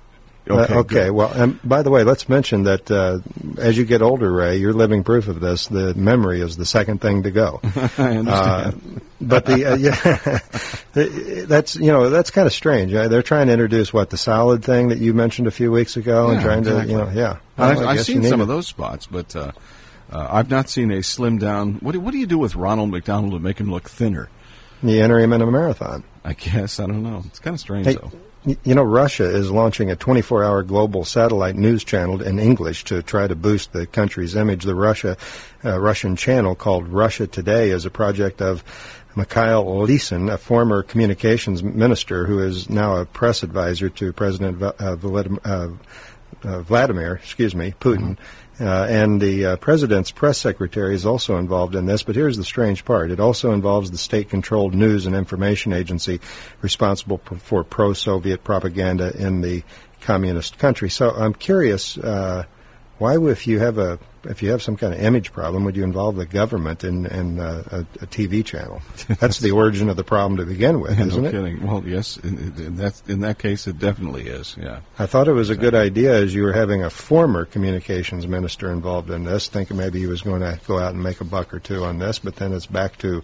Okay, Uh, okay. good. Well, and by the way, let's mention that uh, as you get older, Ray, you're living proof of this. The memory is the second thing to go. I understand. Uh, but the uh, yeah, that's you know that's kind of strange. Uh, They're trying to introduce what the solid thing that you mentioned a few weeks ago, and trying exactly. to you know yeah. I've, Well, I I've seen some it. of those spots, but uh, uh, I've not seen a slim down. What do, what do you do with Ronald McDonald to make him look thinner? You enter him in a marathon. I guess I don't know. It's kind of strange Hey, though. You know, Russia is launching a 24-hour global satellite news channel in English to try to boost the country's image. The Russia uh, Russian channel called Russia Today is a project of Mikhail Lesin, a former communications minister who is now a press advisor to President uh, Volodym- uh, uh, Vladimir, excuse me, Putin. Uh, and the uh, president's press secretary is also involved in this. But here's the strange part: it also involves the state-controlled news and information agency responsible p- for pro-Soviet propaganda in the communist country. So I'm curious, uh, why, would- if you have a if you have some kind of image problem, would you involve the government in, in uh, a, a TV channel? That's the origin of the problem to begin with, Yeah, isn't no it? kidding. Well, yes, in, in that in that case, it definitely is. Yeah. I thought it was a good idea as you were having a former communications minister involved in this, thinking maybe he was going to go out and make a buck or two on this, but then it's back to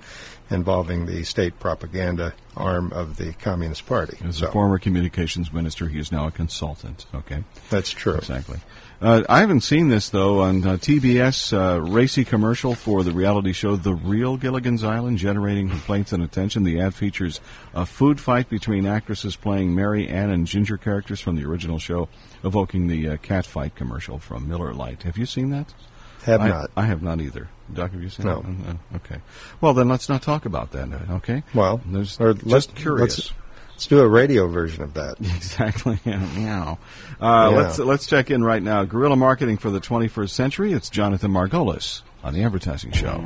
involving the state propaganda arm of the Communist Party. As So, a former communications minister, he is now a consultant. Okay. that's true. Exactly. Uh, I haven't seen this though on uh, TBS. Uh, racy commercial for the reality show The Real Gilligan's Island, generating complaints and attention. The ad features a food fight between actresses playing Mary Ann and Ginger characters from the original show, evoking the uh, cat fight commercial from Miller Lite. Have you seen that? Have I, not. I have not either. Doc, have you seen No. that? one? Uh, okay. Well, then let's not talk about that. uh, Okay. Well, There's or just let's- curious. Let's, let's do a radio version of that. Exactly. Yeah. Meow. Uh, Yeah. Let's let's check in right now. Guerrilla marketing for the 21st century. It's Jonathan Margolis on the Advertising Show.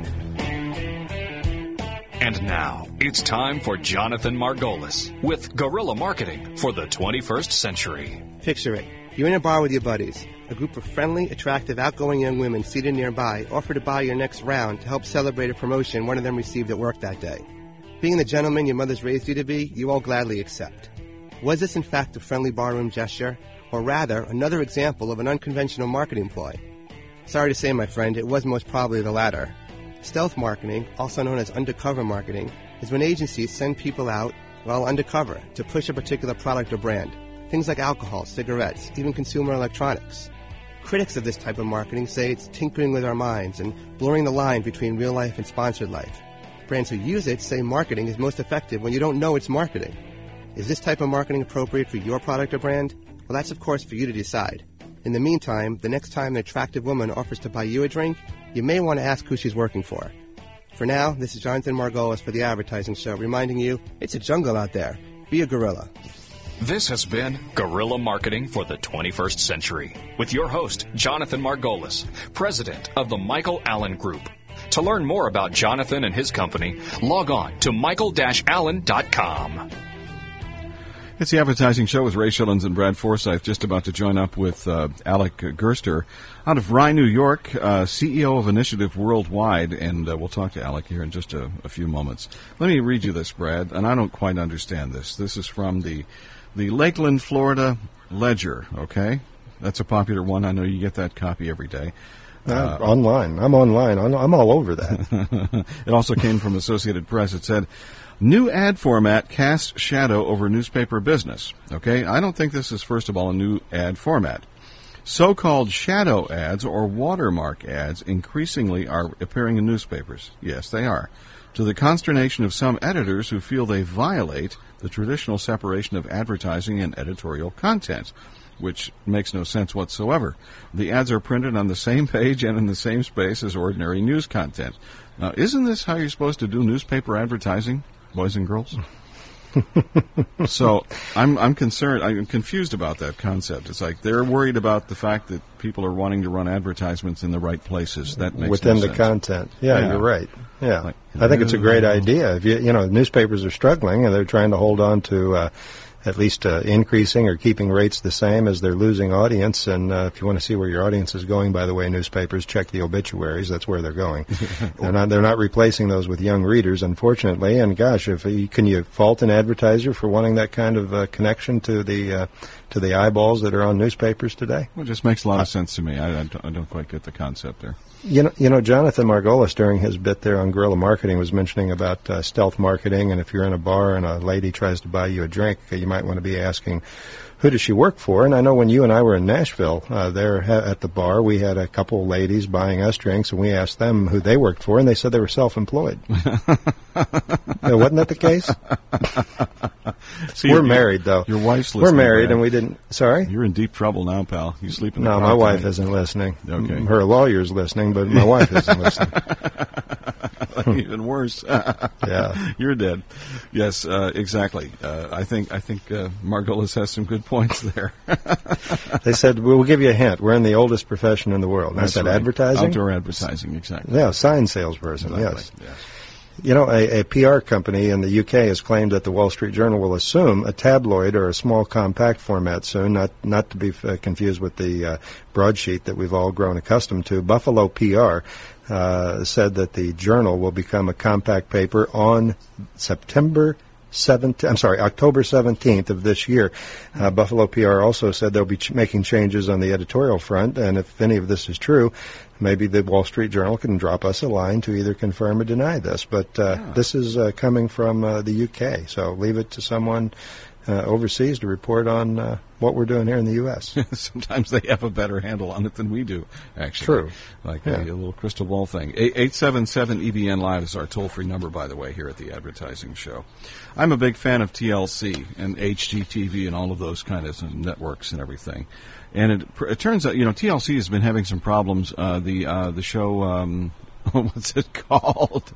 And now, it's time for Jonathan Margolis with Guerrilla Marketing for the 21st Century. Picture it. You're in a bar with your buddies. A group of friendly, attractive, outgoing young women seated nearby offer to buy your next round to help celebrate a promotion one of them received at work that day. Being the gentleman your mother's raised you to be, you all gladly accept. Was this in fact a friendly barroom gesture, or rather another example of an unconventional marketing ploy? Sorry to say, my friend, it was most probably the latter. Stealth marketing, also known as undercover marketing, is when agencies send people out, while undercover, to push a particular product or brand. Things like alcohol, cigarettes, even consumer electronics. Critics of this type of marketing say it's tinkering with our minds and blurring the line between real life and sponsored life. Brands who use it say marketing is most effective when you don't know it's marketing. Is this type of marketing appropriate for your product or brand? Well, that's of course for you to decide. In the meantime, the next time an attractive woman offers to buy you a drink, you may want to ask who she's working for. For now, this is Jonathan Margolis for the Advertising Show, reminding you it's a jungle out there. Be a gorilla. This has been Guerrilla Marketing for the 21st Century with your host, Jonathan Margolis, president of the Michael Alan Group. To learn more about Jonathan and his company, log on to michael-allen.com. It's the Advertising Show with Ray Schilens and Brad Forsythe, just about to join up with uh, Alec Gerster out of Rye, New York, uh, CEO of Initiative Worldwide, and uh, we'll talk to Alec here in just a, a few moments. Let me read you this, Brad, and I don't quite understand this. This is from the the Lakeland, Florida Ledger. Okay, that's a popular one. I know you get that copy every day. Uh, online. I'm online. I'm, I'm all over that. it also came from Associated Press. It said, New ad format casts shadow over newspaper business. Okay, I don't think this is, first of all, a new ad format. So called shadow ads or watermark ads increasingly are appearing in newspapers. Yes, they are. To the consternation of some editors who feel they violate the traditional separation of advertising and editorial content which makes no sense whatsoever. The ads are printed on the same page and in the same space as ordinary news content. Now, isn't this how you're supposed to do newspaper advertising, boys and girls? so I'm I'm concerned. I'm confused about that concept. It's like they're worried about the fact that people are wanting to run advertisements in the right places. That makes within no the sense. content. Yeah, Yeah. you're right. Yeah, Like, I think it's a great idea. If you you know newspapers are struggling and they're trying to hold on to uh, at least uh, increasing or keeping rates the same as they're losing audience. And uh, if you want to see where your audience is going, by the way, newspapers check the obituaries. That's where they're going. they're not they're not replacing those with young readers, unfortunately. And gosh, if you, can you fault an advertiser for wanting that kind of uh, connection to the uh, to the eyeballs that are on newspapers today? Well, it just makes a lot of sense to me. I, I, don't, I don't quite get the concept there. You know, you know, Jonathan Margolis during his bit there on guerrilla marketing was mentioning about uh, stealth marketing, and if you're in a bar and a lady tries to buy you a drink, you might want to be asking, who does she work for? And I know when you and I were in Nashville, uh, there ha- at the bar, we had a couple of ladies buying us drinks, and we asked them who they worked for, and they said they were self-employed. uh, wasn't that the case? See, we're married, though. Your wife's We're married, Brad. and we didn't. Sorry. You're in deep trouble now, pal. You sleep in the No, my wife tonight. isn't listening. Okay. Her lawyer's listening, but my wife isn't listening. Even worse. Yeah. You're dead. Yes, uh, exactly. Uh, I think I think uh, Margolis has some good points there. They said, we'll give you a hint. We're in the oldest profession in the world. And I That's said, right. advertising? Outdoor advertising, exactly. Yeah, sign salesperson, Exactly, yes. You know, a, a PR company in the UK has claimed that the Wall Street Journal will assume a tabloid or a small compact format soon, not not to be uh, confused with the uh, broadsheet that we've all grown accustomed to. Buffalo PR uh, said that the journal will become a compact paper on September 17th, I'm sorry, October 17th of this year. Uh, Buffalo PR also said they'll be ch- making changes on the editorial front, and if any of this is true, maybe the Wall Street Journal can drop us a line to either confirm or deny this. But uh, this is uh, coming from uh, the UK, so leave it to someone uh, overseas to report on uh, what we're doing here in the U.S. Sometimes they have a better handle on it than we do, actually. True. Like Yeah. a, a little crystal ball thing. 877 EBN Live is our toll free number, by the way, here at the Advertising Show. I'm a big fan of TLC and HGTV and all of those kind of networks and everything. And it, it turns out, you know, TLC has been having some problems. Uh, the uh, the show, um, what's it called?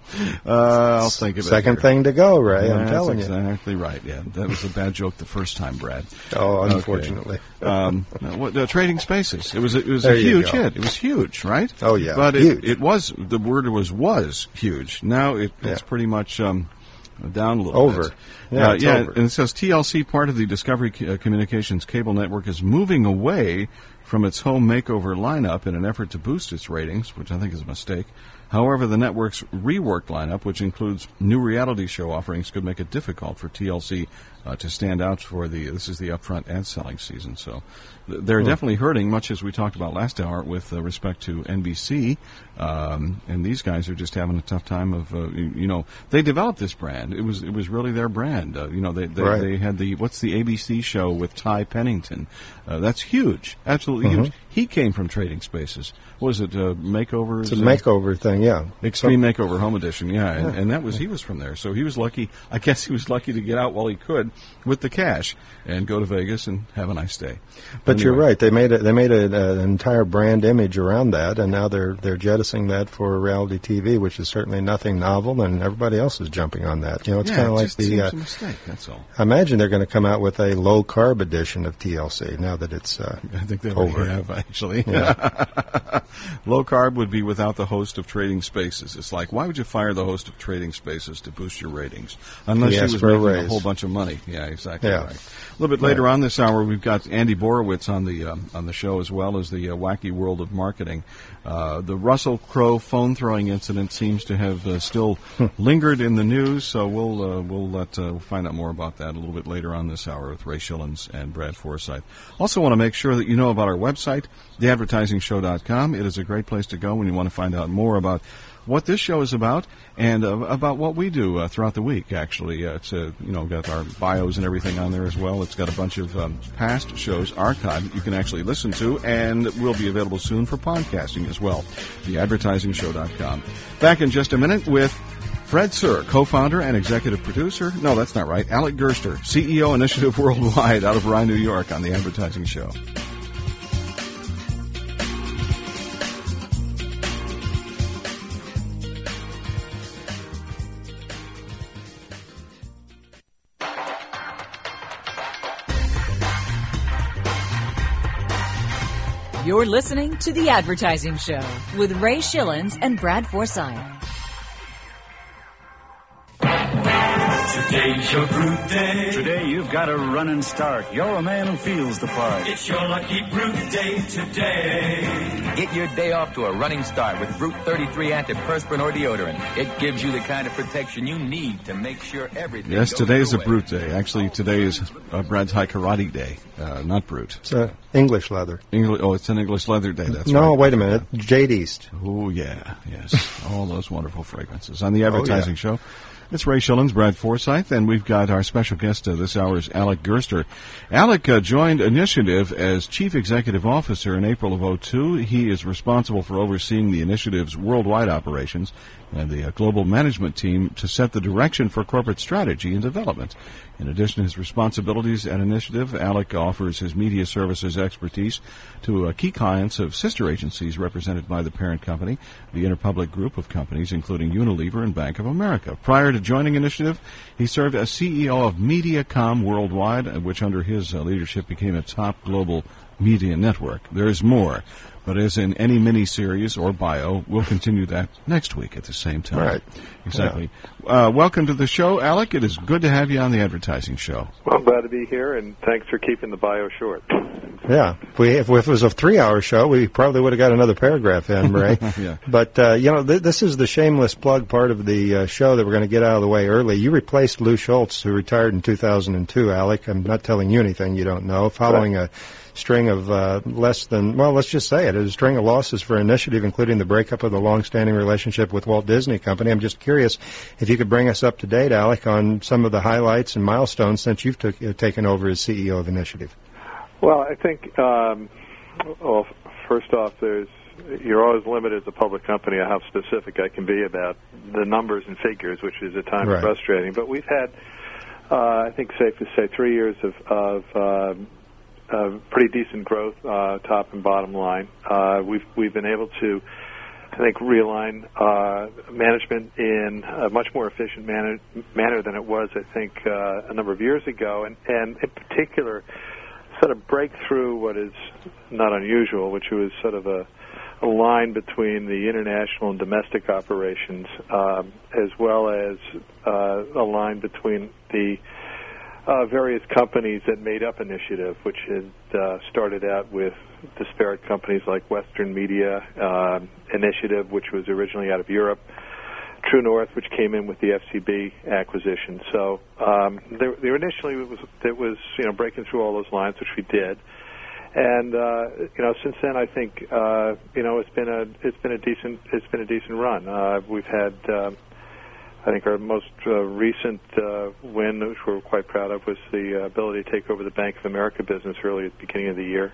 Uh, I'll think of it. Second thing to go, Ray. I'm That's telling you. exactly right. Yeah, that was a bad joke the first time, Brad. Oh, Okay. unfortunately. um, uh, what, trading spaces. It was a, it was There a huge hit. It was huge, right? Oh, yeah. but. It, it was the word was was huge. Now it, it's Yeah. pretty much um, down a little Over. bit. Yeah, Uh, yeah, over. and it says TLC, part of the Discovery uh, Communications cable network, is moving away from its home makeover lineup in an effort to boost its ratings, which I think is a mistake. However, the network's reworked lineup, which includes new reality show offerings, could make it difficult for TLC uh, to stand out for the. This is the upfront ad selling season, so th- they're Hmm. definitely hurting, much as we talked about last hour with uh, respect to NBC. Um, and these guys are just having a tough time of, uh, you, you know, they developed this brand. It was it was really their brand. Uh, you know, they they, Right. they had the what's the ABC show with Ty Pennington. Uh, that's huge, absolutely Mhm. huge. He came from Trading Spaces. What was it uh, makeovers? It's a makeover thing, yeah. Extreme Makeover Home Edition, yeah, and, Yeah. and that was he was from there, so he was lucky. I guess he was lucky to get out while he could with the cash and go to Vegas and have a nice day. But you're right. They made a, they made a, an entire brand image around that, and now they're they're jettisoning that for reality TV, which is certainly nothing novel, and everybody else is jumping on that. You know, it's yeah, kind of it like the. Uh, a mistake. That's all. I imagine they're going to come out with a low carb edition of TLC now that it's. Uh, I think they over. have actually. Yeah. Low carb would be without the host of Trading Spaces. It's like why would you fire the host of Trading Spaces to boost your ratings unless He he, was a making a raise. whole bunch of money? Yeah, exactly Yeah. right. A little bit later on this hour, we've got Andy Borowitz on the um, on the show as well as the uh, wacky world of marketing. Uh, the Russell Crowe phone throwing incident seems to have uh, still lingered in the news, so we'll uh, we'll let uh, we'll find out more about that a little bit later on this hour with Ray Schilens and Brad Forsythe. Also, want to make sure that you know about our website, theadvertisingshow.com. It is a great place to go when you want to find out more about what this show is about and uh, about what we do uh, throughout the week. Actually, uh, it's uh, you know got our bios and everything on there as well. It's got a bunch of um, past shows archived you can actually listen to, and will be available soon for podcasting as well. TheAdvertisingShow.com. Back in just a minute with. Fred Surr, co-founder and executive producer. No, that's not right. Alec Gerster, CEO Initiative Worldwide out of Rye, New York on the Advertising Show. You're listening to The Advertising Show with Ray Schilens and Brad Forsythe. Today's your brute day. Today you've got a running start. You're a man who feels the part. It's your lucky brute day today. Get your day off to a running start with Brute 33 antiperspirant or deodorant. It gives you the kind of protection you need to make sure everything. Yes, goes today is a brute day. Actually, today is uh, Brad's High Karate Day, uh, not brute. It's uh, English leather. English, oh, it's an English leather day. That's no, right. wait a minute. Jade East. Oh yeah, yes, all those wonderful fragrances on the advertising Oh, yeah. show. It's Ray Schilens, Brad Forsythe, and we've got our special guest uh, this hour is Alec Gerster. Alec uh, joined Initiative as Chief Executive Officer in April of 02. He is responsible for overseeing the initiative's worldwide operations and the uh, global management team to set the direction for corporate strategy and development. In addition to his responsibilities at Initiative, Alec offers his media services expertise to uh, key clients of sister agencies represented by the parent company, the Interpublic Group of companies, including Unilever and Bank of America. Prior to joining Initiative, he served as CEO of MediaCom Worldwide, which under his uh, leadership became a top global media network. There is more. But as in any mini-series or bio, we'll continue that next week at the same time. Right. Exactly. Uh, welcome to the show, Alec. It is good to have you on the advertising show. Well, I'm glad to be here, and thanks for keeping the bio short. Yeah, if, we, if, if it was a three-hour show, we probably would have got another paragraph in, right? Yeah. But uh, you know, th- this is the shameless plug part of the uh, show that we're going to get out of the way early. You replaced Lou Schultz, who retired in 2002. Alec, I'm not telling you anything you don't know. Following a string of uh, less than well, let's just say it, a string of losses for Initiative, including the breakup of the long-standing relationship with Walt Disney Company. I'm just curious if you could bring us up to date, Alec, on some of the highlights and milestones since you've took, uh, taken over as CEO of Initiative. Well, I think, um, well, first off, there's you're always limited as a public company on how specific I can be about the numbers and figures, which is at times Right. frustrating. But we've had, uh, I think, safe to say, three years of, of uh, pretty decent growth, uh, top and bottom line. Uh, we've we've been able to, I think, realign uh, management in a much more efficient manner, manner than it was, I think, a number of years ago, and and in particular, sort of break through what is not unusual, which was sort of a, a line between the international and domestic operations, um, as well as uh, a line between the uh, various companies that made up Initiative, which had uh, started out with disparate companies like Western Media uh, Initiative, which was originally out of Europe, True North, which came in with the FCB acquisition. So um, there, there initially it was it was you know breaking through all those lines, which we did. And uh, you know, since then, I think uh, you know it's been a it's been a decent it's been a decent run. Uh, we've had um, I think our most uh, recent uh, win, which we're quite proud of, was the uh, ability to take over the Bank of America business early at the beginning of the year.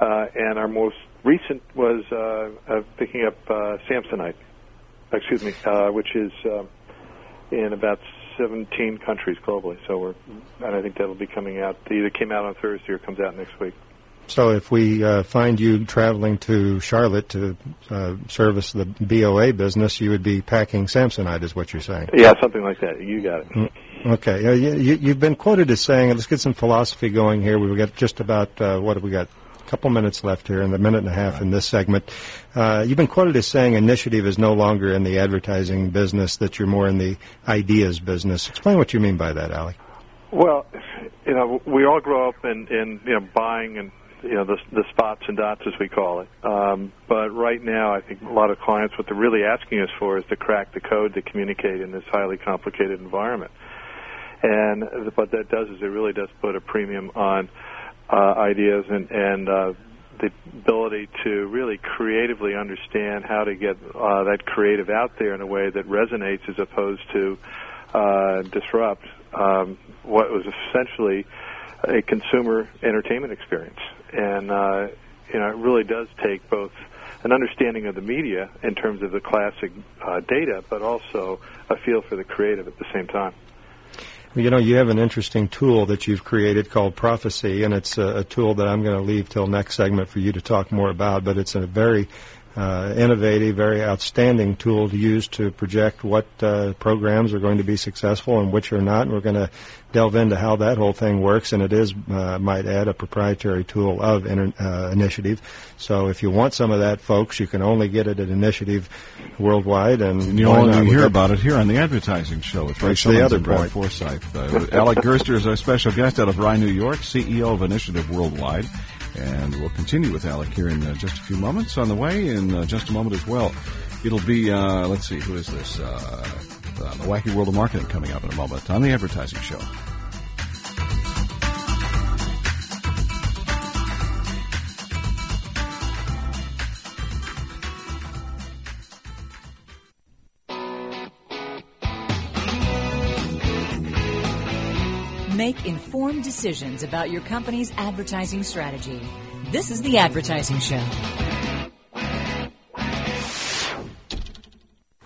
Uh, and our most recent was uh, uh, picking up uh, Samsonite, excuse me, uh, which is uh, in about 17 countries globally. So we're, and I think that'll be coming out. Either came out on Thursday or comes out next week. So if we uh, find you traveling to Charlotte to uh, service the BOA business, you would be packing Samsonite, is what you're saying. Yeah, something like that. You got it. Mm, Okay. Uh, you, you've been quoted as saying, let's get some philosophy going here. We've got just about, uh, what have we got? A couple minutes left here, and a minute and a half in this segment. Uh, you've been quoted as saying initiative is no longer in the advertising business, that you're more in the ideas business. Explain what you mean by that, Alec. Well, you know, we all grow up in, in you know buying and you know the the spots and dots as we call it. Um, but right now, I think a lot of clients what they're really asking us for is to crack the code to communicate in this highly complicated environment. And what that does is it really does put a premium on uh, ideas and and uh, the ability to really creatively understand how to get uh, that creative out there in a way that resonates as opposed to uh, disrupt um, what was essentially a consumer entertainment experience. And uh, you know, it really does take both an understanding of the media in terms of the classic uh, data, but also a feel for the creative at the same time. You know, you have an interesting tool that you've created called Prophecy, and it's a, a tool that I'm going to leave till next segment for you to talk more about. But it's a very uh, innovative, very outstanding tool to use to project what uh, programs are going to be successful and which are not. And we're going to delve into how that whole thing works. And it is, uh, might add, a proprietary tool of inter- uh, Initiative. So if you want some of that, folks, you can only get it at Initiative worldwide. And, And you only hear about it here on the advertising show with That's the other and Brad point. Forsythe. Alec Gerster is our special guest out of Rye, New York, CEO of Initiative Worldwide. And we'll continue with Alec here in uh, just a few moments. On the way, in uh, just a moment as well, it'll be, uh, let's see, who is this? Uh, uh, the Wacky World of Marketing coming up in a moment on the advertising show. Make informed decisions about your company's advertising strategy. This is the Advertising Show.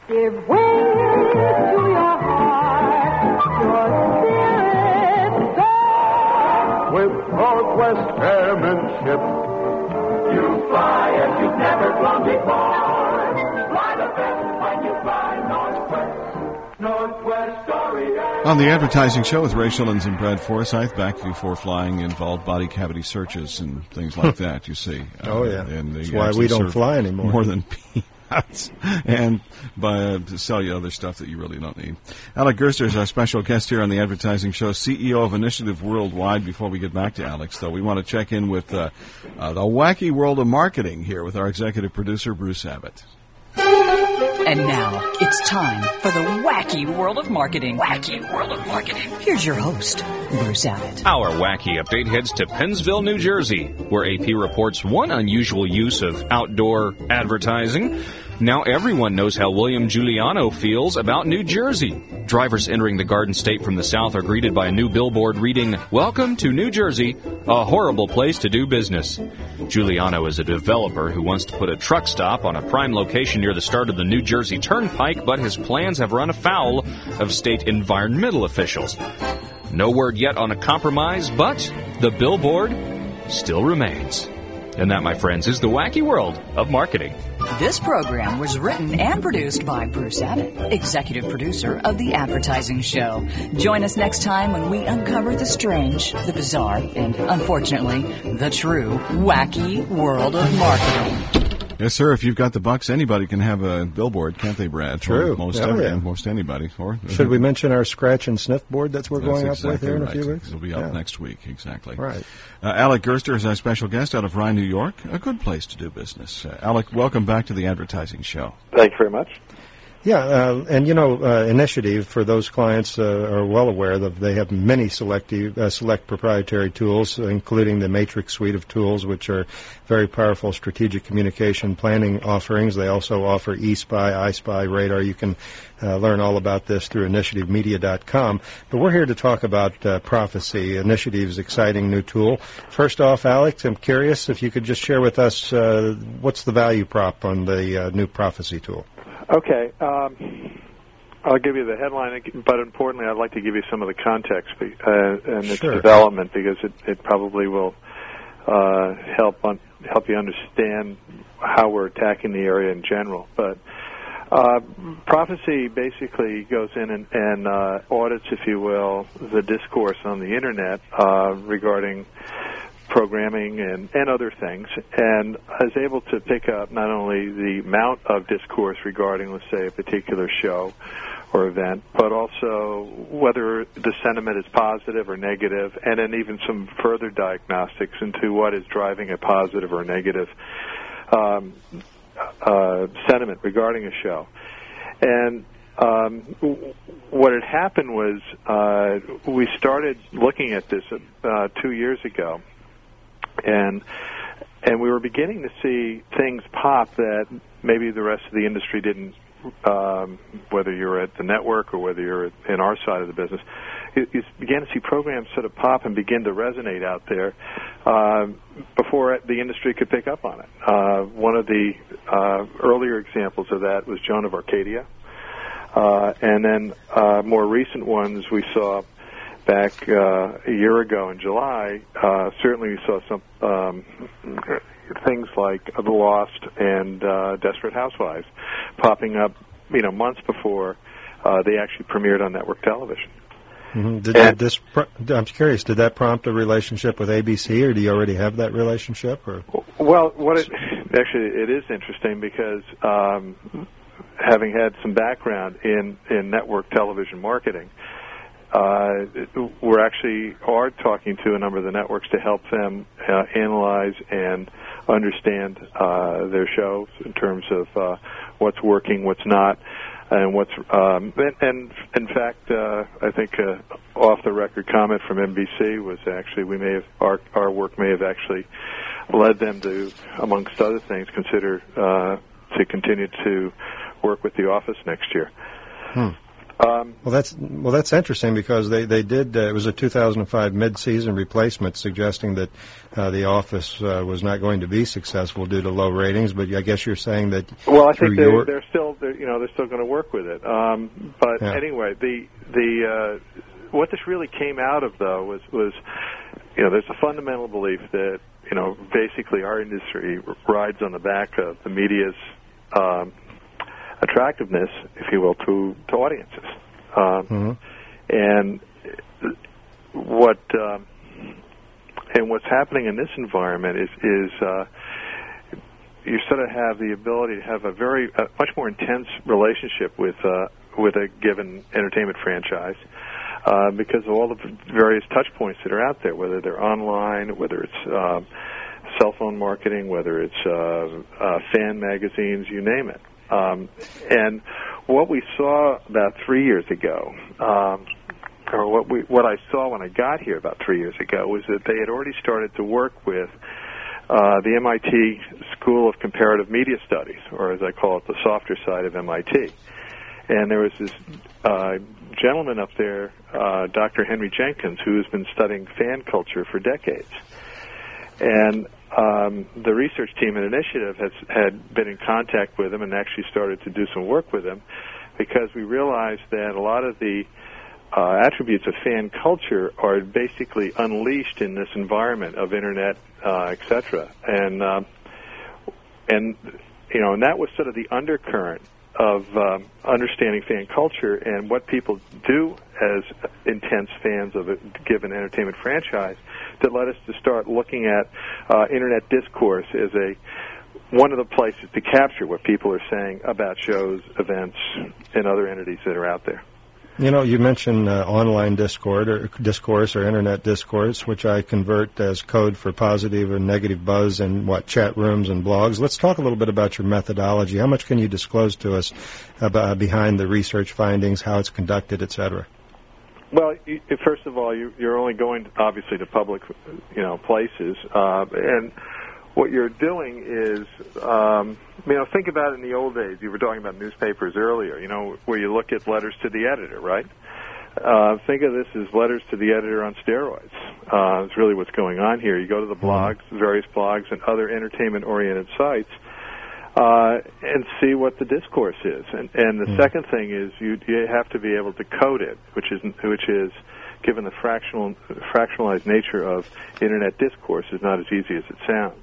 Give wings to your heart, your spirit soar. With Northwest Airmanship, You fly as you've never flown before. On the advertising show with Ray Schilens and Brad Forsythe, back before flying involved body cavity searches and things like that. You see. Oh, yeah. and That's why we don't fly anymore. More than peanuts, and by uh, to sell you other stuff that you really don't need. Alec Gerster is our special guest here on the advertising show, CEO of Initiative Worldwide. Before we get back to Alex, though, we want to check in with uh, uh, the wacky world of marketing here with our executive producer Bruce Abbott. And now it's time for the wacky world of marketing. Wacky world of marketing. Here's your host, Bruce Abbott. Our wacky update heads to Pennsville, New Jersey, where AP reports one unusual use of outdoor advertising. Now everyone knows how William Giuliano feels about New Jersey. Drivers entering the Garden State from the south are greeted by a new billboard reading, Welcome to New Jersey, a horrible place to do business. Giuliano is a developer who wants to put a truck stop on a prime location near the start of the New Jersey Turnpike, but his plans have run afoul of state environmental officials. No word yet on a compromise, but the billboard still remains. And that, my friends, is the wacky world of marketing. This program was written and produced by Bruce Abbott, executive producer of The Advertising Show. Join us next time when we uncover the strange, the bizarre, and unfortunately, the true wacky world of marketing. Yes, sir. If you've got the bucks, anybody can have a billboard, can't they, Brad? True. Or most Oh, every- yeah. most anybody. Or Should we mention our scratch and sniff board that's we're That's going exactly up with here in right. a few weeks? It'll be up Yeah. next week, exactly. Right. Uh, Alec Gerster is our special guest out of Rye, New York. A good place to do business. Uh, Alec, welcome back to the advertising show. Thank you very much. Yeah, uh, and you know, uh, Initiative for those clients uh, are well aware that they have many selective, uh, select proprietary tools, including the Matrix suite of tools, which are very powerful strategic communication planning offerings. They also offer eSpy, iSpy, Radar. You can uh, learn all about this through initiativemedia.com. But we're here to talk about uh, Prophecy, Initiative's exciting new tool. First off, Alex, I'm curious if you could just share with us what's the value prop on the new Prophecy tool. Okay. Um, I'll give you the headline, but importantly, I'd like to give you some of the context uh, and its Sure. development because it, it probably will uh, help un- help you understand how we're attacking the area in general. But uh, prophecy basically goes in and, and uh, audits, if you will, the discourse on the internet uh, regarding programming and, and other things, and is able to pick up not only the amount of discourse regarding, let's say, a particular show or event, but also whether the sentiment is positive or negative, and then even some further diagnostics into what is driving a positive or negative um, uh, sentiment regarding a show. And um, what had happened was uh, we started looking at this uh, two years ago, and and we were beginning to see things pop that maybe the rest of the industry didn't. Um, whether you're at the network or whether you're in our side of the business, you, began to see programs sort of pop and begin to resonate out there um, before the industry could pick up on it. Uh, one of the uh, earlier examples of that was Joan of Arcadia. Uh, and then uh, more recent ones we saw back uh, a year ago in July, uh, certainly we saw some um, things like The Lost and uh, Desperate Housewives popping up, you know, months before uh, they actually premiered on network television. hmm Did, did this? I'm curious. Did that prompt a relationship with ABC, or do you already have that relationship? Or Well, what it actually it is interesting because um, having had some background in in network television marketing, uh, we're actually are talking to a number of the networks to help them uh, analyze and understand uh, their shows in terms of uh, what's working, what's not, and what's um, and, and in fact, uh, I think uh, off the record comment from NBC was actually we may have our our work may have actually led them to, amongst other things, consider uh, to continue to work with The Office next year. Hmm. Um, Well, that's well, that's interesting because they they did. Uh, it was a 2005 mid-season replacement, suggesting that uh, The Office uh, was not going to be successful due to low ratings. But I guess you're saying that Well, I think they're, your they're still, they're, you know, they're still going to work with it. Um, but Yeah. anyway, the the uh, what this really came out of though was was, you know, there's a fundamental belief that you know basically our industry rides on the back of the media's um, attractiveness, if you will, to to audiences. Um, Mhm. and what um, and what's happening in this environment is is uh, you sort of have the ability to have a very a much more intense relationship with uh, with a given entertainment franchise uh, because of all the various touch points that are out there, whether they're online, whether it's um, cell phone marketing, whether it's uh, uh, fan magazines, you name it. Um, and what we saw about three years ago, um, or what we what I saw when I got here about three years ago, was that they had already started to work with uh, the MIT School of Comparative Media Studies, or as I call it, the softer side of MIT. And there was this uh, gentleman up there, uh, Dr. Henry Jenkins, who has been studying fan culture for decades. And um, the research team at Initiative has had been in contact with him and actually started to do some work with him because we realized that a lot of the uh, attributes of fan culture are basically unleashed in this environment of internet, uh, et cetera. And um, and you know, and that was sort of the undercurrent of um, understanding fan culture and what people do as intense fans of a given entertainment franchise that led us to start looking at uh, internet discourse as a one of the places to capture what people are saying about shows, events, and other entities that are out there. You know, you mentioned uh, online discord or discourse or internet discourse, which I convert as code for positive and negative buzz in what chat rooms and blogs. Let's talk a little bit about your methodology. How much can you disclose to us about behind the research findings, how it's conducted, et cetera? Well, first of all, you, you're only going obviously to public, you know, places, uh, and what you're doing is, um, you know, think about it in the old days. You were talking about newspapers earlier, you know, where you look at letters to the editor, right? Uh, think of this as letters to the editor on steroids. Uh, it's really what's going on here. You go to the blogs, various blogs, and other entertainment-oriented sites, uh, and see what the discourse is. And, and the second thing is you, you have to be able to code it, which is which is given the fractional fractionalized nature of internet discourse is not as easy as it sounds.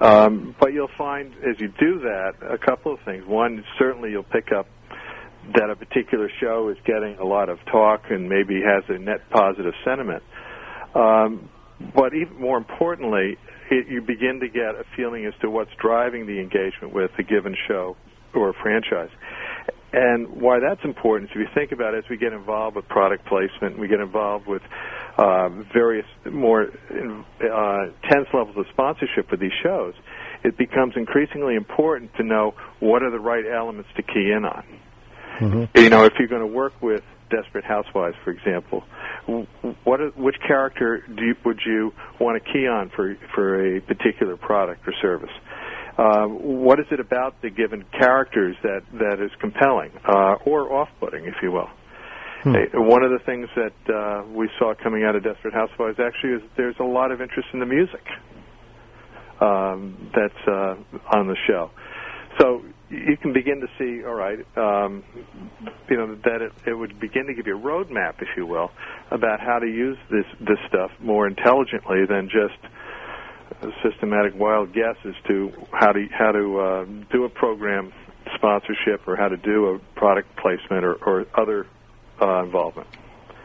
Um, but you'll find as you do that a couple of things. One, certainly you'll pick up that a particular show is getting a lot of talk and maybe has a net positive sentiment. Um, but even more importantly, it, you begin to get a feeling as to what's driving the engagement with a given show or a franchise. And why that's important is if you think about it, as we get involved with product placement, we get involved with uh, various more uh, tense levels of sponsorship for these shows, it becomes increasingly important to know what are the right elements to key in on. Mm-hmm. You know, if you're going to work with Desperate Housewives, for example, what which character do you, would you want to key on for for a particular product or service? Uh, what is it about the given characters that that is compelling uh, or off-putting, if you will? Hmm. Uh, One of the things that uh, we saw coming out of Desperate Housewives actually is there's a lot of interest in the music um, that's uh, on the show. So you can begin to see, all right, um, you know, that it, it would begin to give you a roadmap, if you will, about how to use this this stuff more intelligently than just a systematic wild guess as to how to how to uh, do a program sponsorship or how to do a product placement or, or other uh, involvement.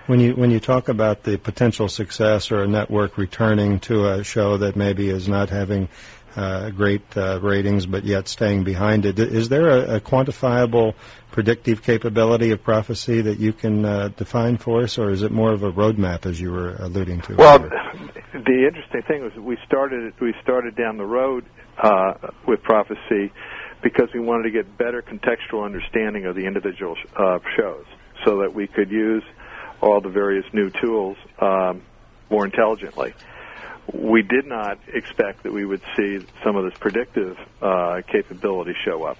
When you when you talk about the potential success or a network returning to a show that maybe is not having uh, great uh, ratings but yet staying behind it, is there a, a quantifiable predictive capability of prophecy that you can uh, define for us, or is it more of a roadmap as you were alluding to? Well, the interesting thing was that we started we started down the road uh, with prophecy because we wanted to get better contextual understanding of the individual uh, shows, so that we could use all the various new tools um, more intelligently. We did not expect that we would see some of this predictive uh, capability show up,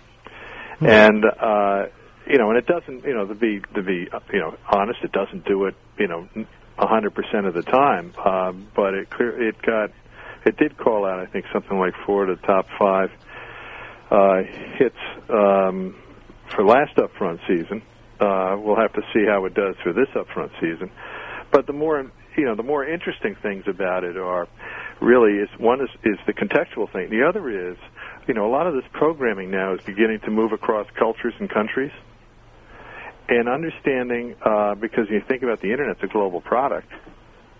Hmm. and uh, you know, and it doesn't, you know, to be to be you know honest, it doesn't do it, you know, a hundred percent of the time, um, but it clear it got it did call out, I think, something like four to top five uh, hits um, for last upfront season. Uh, we'll have to see how it does for this upfront season. But the more you know, the more interesting things about it are really is one is, is the contextual thing. The other is, you know, a lot of this programming now is beginning to move across cultures and countries. And understanding, uh, because you think about the internet's a global product,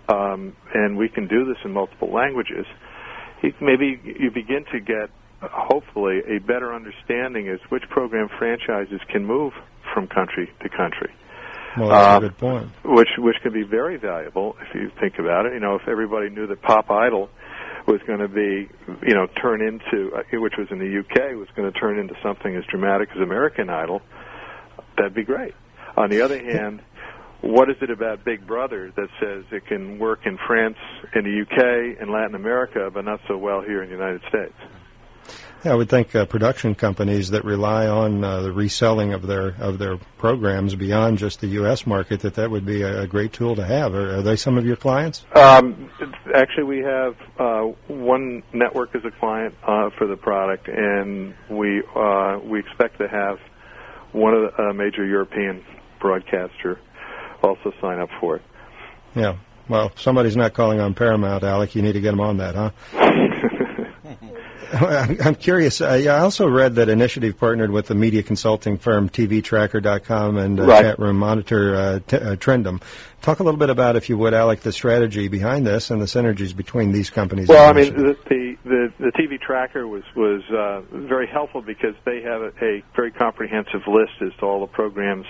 um, and we can do this in multiple languages. Maybe you begin to get, hopefully, a better understanding as which program franchises can move from country to country. Well, that's Uh, a good point. which which can be very valuable if you think about it. You know, if everybody knew that Pop Idol was going to be, you know, turn into, uh, which was in the UK, was going to turn into something as dramatic as American Idol, that'd be great. On the other hand, what is it about Big Brother that says it can work in France, in the UK, in Latin America, but not so well here in the United States? Yeah, I would think uh, production companies that rely on uh, the reselling of their of their programs beyond just the U.S. market that that would be a, a great tool to have. Are, are they some of your clients? Um, actually, we have uh, one network as a client uh, for the product, and we uh, we expect to have one of the major European broadcaster also sign up for it. Yeah. Well, if somebody's not calling on Paramount, Alec. You need to get them on that, huh? I'm curious. I also read that Initiative partnered with the media consulting firm TVTracker.com and uh, Right. Chat Room Monitor uh, t- uh, Trendum. Talk a little bit about, if you would, Alec, the strategy behind this and the synergies between these companies. Well, I mean, the the, the, the TV tracker was was uh, very helpful because they have a, a very comprehensive list as to all the programs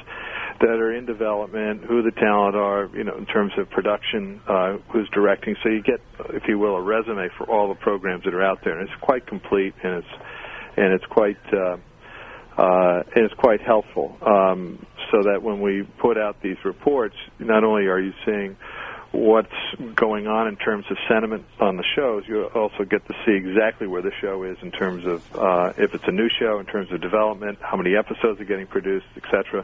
that are in development, who the talent are, you know, in terms of production, uh, who's directing. So you get, if you will, a resume for all the programs that are out there, and it's quite complete and it's and it's quite. Uh, uh, and it's quite helpful, um, so that when we put out these reports, not only are you seeing what's going on in terms of sentiment on the shows, you also get to see exactly where the show is in terms of uh, if it's a new show, in terms of development, how many episodes are getting produced, etc.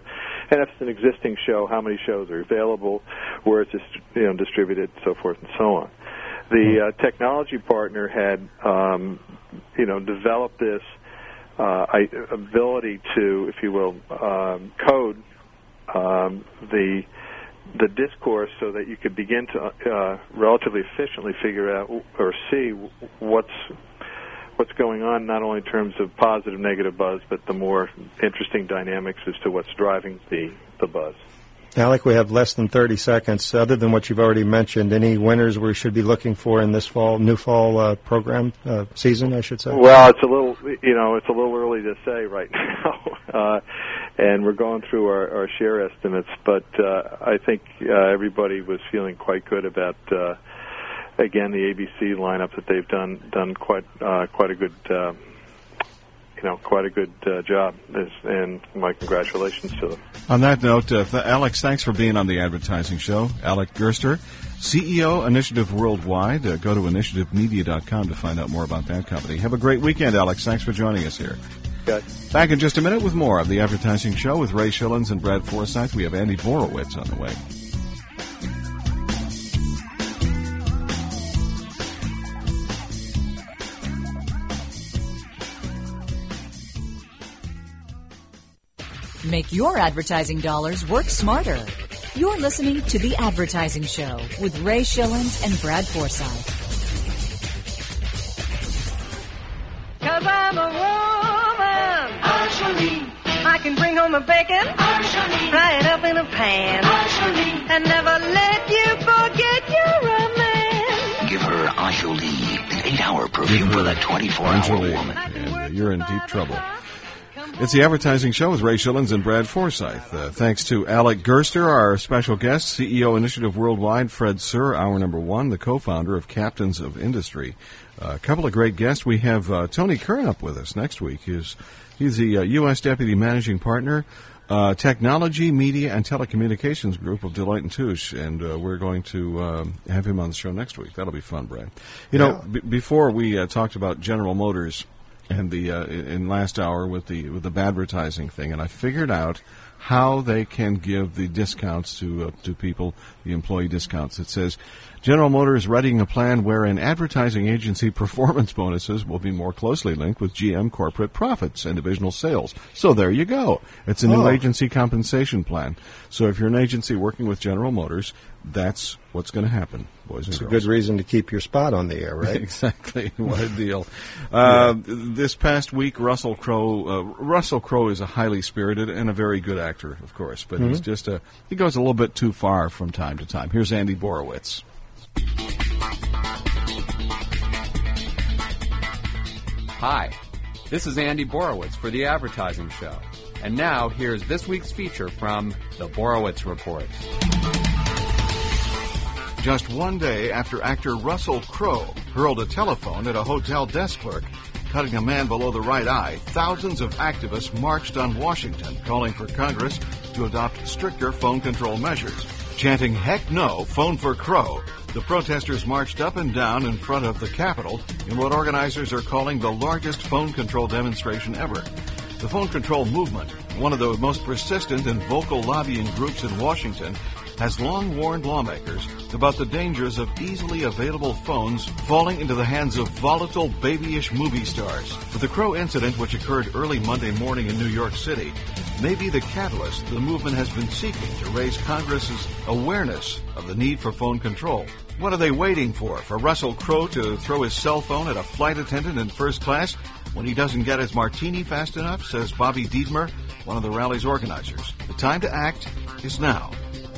And if it's an existing show, how many shows are available, where it's you know distributed, so forth and so on. The uh, technology partner had um, you know developed this uh, ability to, if you will, um, code um, the the discourse so that you could begin to uh, relatively efficiently figure out or see what's what's going on, not only in terms of positive, negative buzz, but the more interesting dynamics as to what's driving the the buzz. Alec, we have less than 30 seconds. Other than what you've already mentioned, any winners we should be looking for in this fall, new fall uh, program uh, season, I should say? Well, it's a little, you know, it's a little early to say right now, uh, and we're going through our, our share estimates. But uh, I think uh, everybody was feeling quite good about, uh, again, the ABC lineup that they've done done quite uh, quite a good, uh, you know, quite a good uh, job. And my congratulations to them. On that note, uh, Alex, thanks for being on the advertising show. Alec Gerster, CEO, Initiative Worldwide. Uh, go to initiativemedia.com to find out more about that company. Have a great weekend, Alex. Thanks for joining us here. Okay. Back in just a minute with more of the advertising show with Ray Schilens and Brad Forsythe. We have Andy Borowitz on the way. Make your advertising dollars work smarter. You're listening to The Advertising Show with Ray Schilens and Brad Forsythe. Cause I'm a woman. Arshali. I can bring home a bacon. Arshali. Fry it up in a pan. Arshali. And never let you forget you're a man. Give her Enjoli, an eight-hour perfume for that 24-hour woman. and uh, you're in deep trouble. It's the advertising show with Ray Schilens and Brad Forsythe. Uh, thanks to Alec Gerster, our special guest, CEO Initiative Worldwide, Fred Surr, hour number one, the co-founder of Captains of Industry. Uh, a couple of great guests. We have uh, Tony Kern up with us next week. He's, he's the uh, U.S. Deputy Managing Partner, uh, Technology, Media, and Telecommunications Group of Deloitte and Touche, and uh, we're going to um, have him on the show next week. That'll be fun, Brad. You know, b- before we uh, talked about General Motors and the uh, in last hour with the with the advertising thing, and I figured out how they can give the discounts to uh, to people, the employee discounts. It says General Motors writing a plan wherein advertising agency performance bonuses will be more closely linked with GM corporate profits and divisional sales. So there you go. It's a new Oh. agency compensation plan. So if you're an agency working with General Motors, that's what's going to happen, boys and It's a good reason to keep your spot on the air, right? exactly. What a deal. Uh, This past week, Russell Crowe. Uh, Russell Crowe is a highly spirited and a very good actor, of course, but he's Mhm. just a he goes a little bit too far from time to time. Here's Andy Borowitz. Hi, this is Andy Borowitz for The Advertising Show. And now, here's this week's feature from The Borowitz Report. Just one day after actor Russell Crowe hurled a telephone at a hotel desk clerk, cutting a man below the right eye, thousands of activists marched on Washington, calling for Congress to adopt stricter phone control measures. Chanting, heck no, phone for Crowe, the protesters marched up and down in front of the Capitol in what organizers are calling the largest phone control demonstration ever. The phone control movement, one of the most persistent and vocal lobbying groups in Washington, has long warned lawmakers about the dangers of easily available phones falling into the hands of volatile babyish movie stars. But the Crowe incident, which occurred early Monday morning in New York City, may be the catalyst the movement has been seeking to raise Congress's awareness of the need for phone control. What are they waiting for? For Russell Crowe to throw his cell phone at a flight attendant in first class when he doesn't get his martini fast enough, says Bobby Dietmer, one of the rally's organizers. The time to act is now.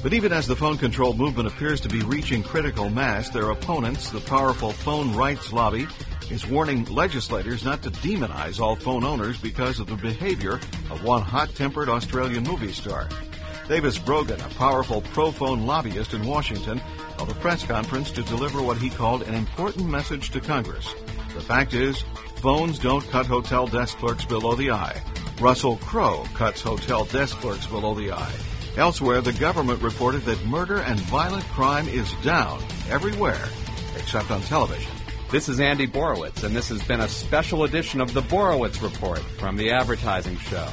But even as the phone control movement appears to be reaching critical mass, their opponents, the powerful phone rights lobby, is warning legislators not to demonize all phone owners because of the behavior of one hot-tempered Australian movie star. Davis Brogan, a powerful pro-phone lobbyist in Washington, held a press conference to deliver what he called an important message to Congress. The fact is, phones don't cut hotel desk clerks below the eye. Russell Crowe cuts hotel desk clerks below the eye. Elsewhere, the government reported that murder and violent crime is down everywhere except on television. This is Andy Borowitz, and this has been a special edition of The Borowitz Report from The Advertising Show.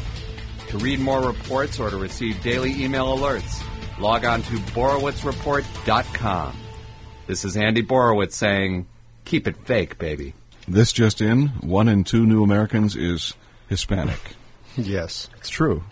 To read more reports or to receive daily email alerts, log on to borowitzreport.com. This is Andy Borowitz saying, keep it fake, baby. This just in, one in two new Americans is Hispanic. Yes. It's true.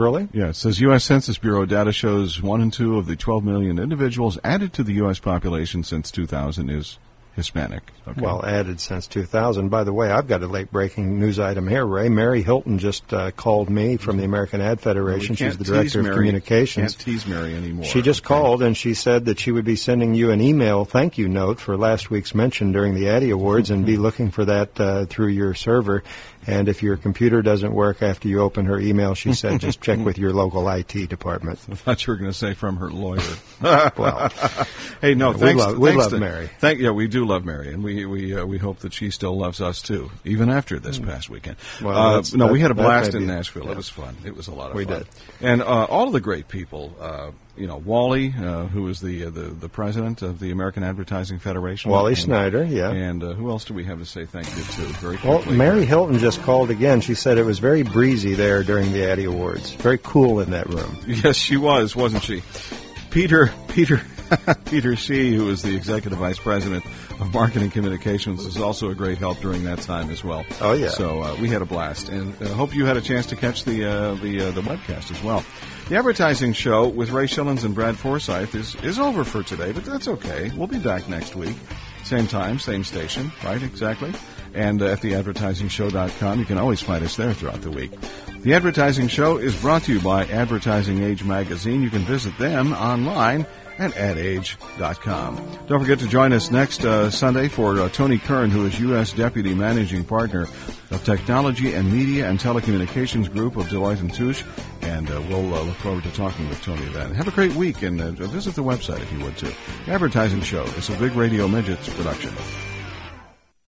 Really? Yeah, it says U.S. Census Bureau data shows one in two of the 12 million individuals added to the U.S. population since 2000 is Hispanic. Okay. Well, added since 2000. By the way, I've got a late breaking news item here, Ray. Mary Hilton just uh, called me from the American Ad Federation. We She's the director of Mary- communications. Can't tease Mary anymore. She just called and she said that she would be sending you an email thank you note for last week's mention during the Addy Awards and be looking for that uh, through your server. And if your computer doesn't work after you open her email, she said just check with your local IT department. I thought you were going to say from her lawyer. Well, hey, no, we thanks. love- we thanks love to- Mary. Thank, yeah, we do love Mary, and we we uh, we hope that she still loves us too, even after this past weekend. Well, uh, no, we had a blast in Nashville. yeah. It was fun. It was a lot of We fun. We did. and uh, all of the great people. You know, Wally, uh, who is the, uh, the the president of the American Advertising Federation. Wally and, Snyder, yeah. And uh, who else do we have to say thank you to? Very Well. Mary Hilton just called again. She said it was very breezy there during the Addy Awards. Very cool in that room. Yes, she was, wasn't she? Peter, Peter, Peter Shee, who is the executive vice president of marketing communications, is also a great help during that time as well. Oh, yeah. So uh, we had a blast, and I uh, hope you had a chance to catch the uh, the uh, the webcast as well. The advertising show with Ray Schilens and Brad Forsythe is is over for today, but that's okay. We'll be back next week, same time, same station, right? Exactly. And uh, at theadvertisingshow.com, you can always find us there throughout the week. The Advertising Show is brought to you by Advertising Age Magazine. You can visit them online at adage.com. Don't forget to join us next uh, Sunday for uh, Tony Kern, who is U.S. Deputy Managing Partner of Technology and Media and Telecommunications Group of Deloitte and Touche. And uh, we'll uh, look forward to talking with Tony then. Have a great week and uh, visit the website if you would too. Advertising Show is a Big Radio Midgets production.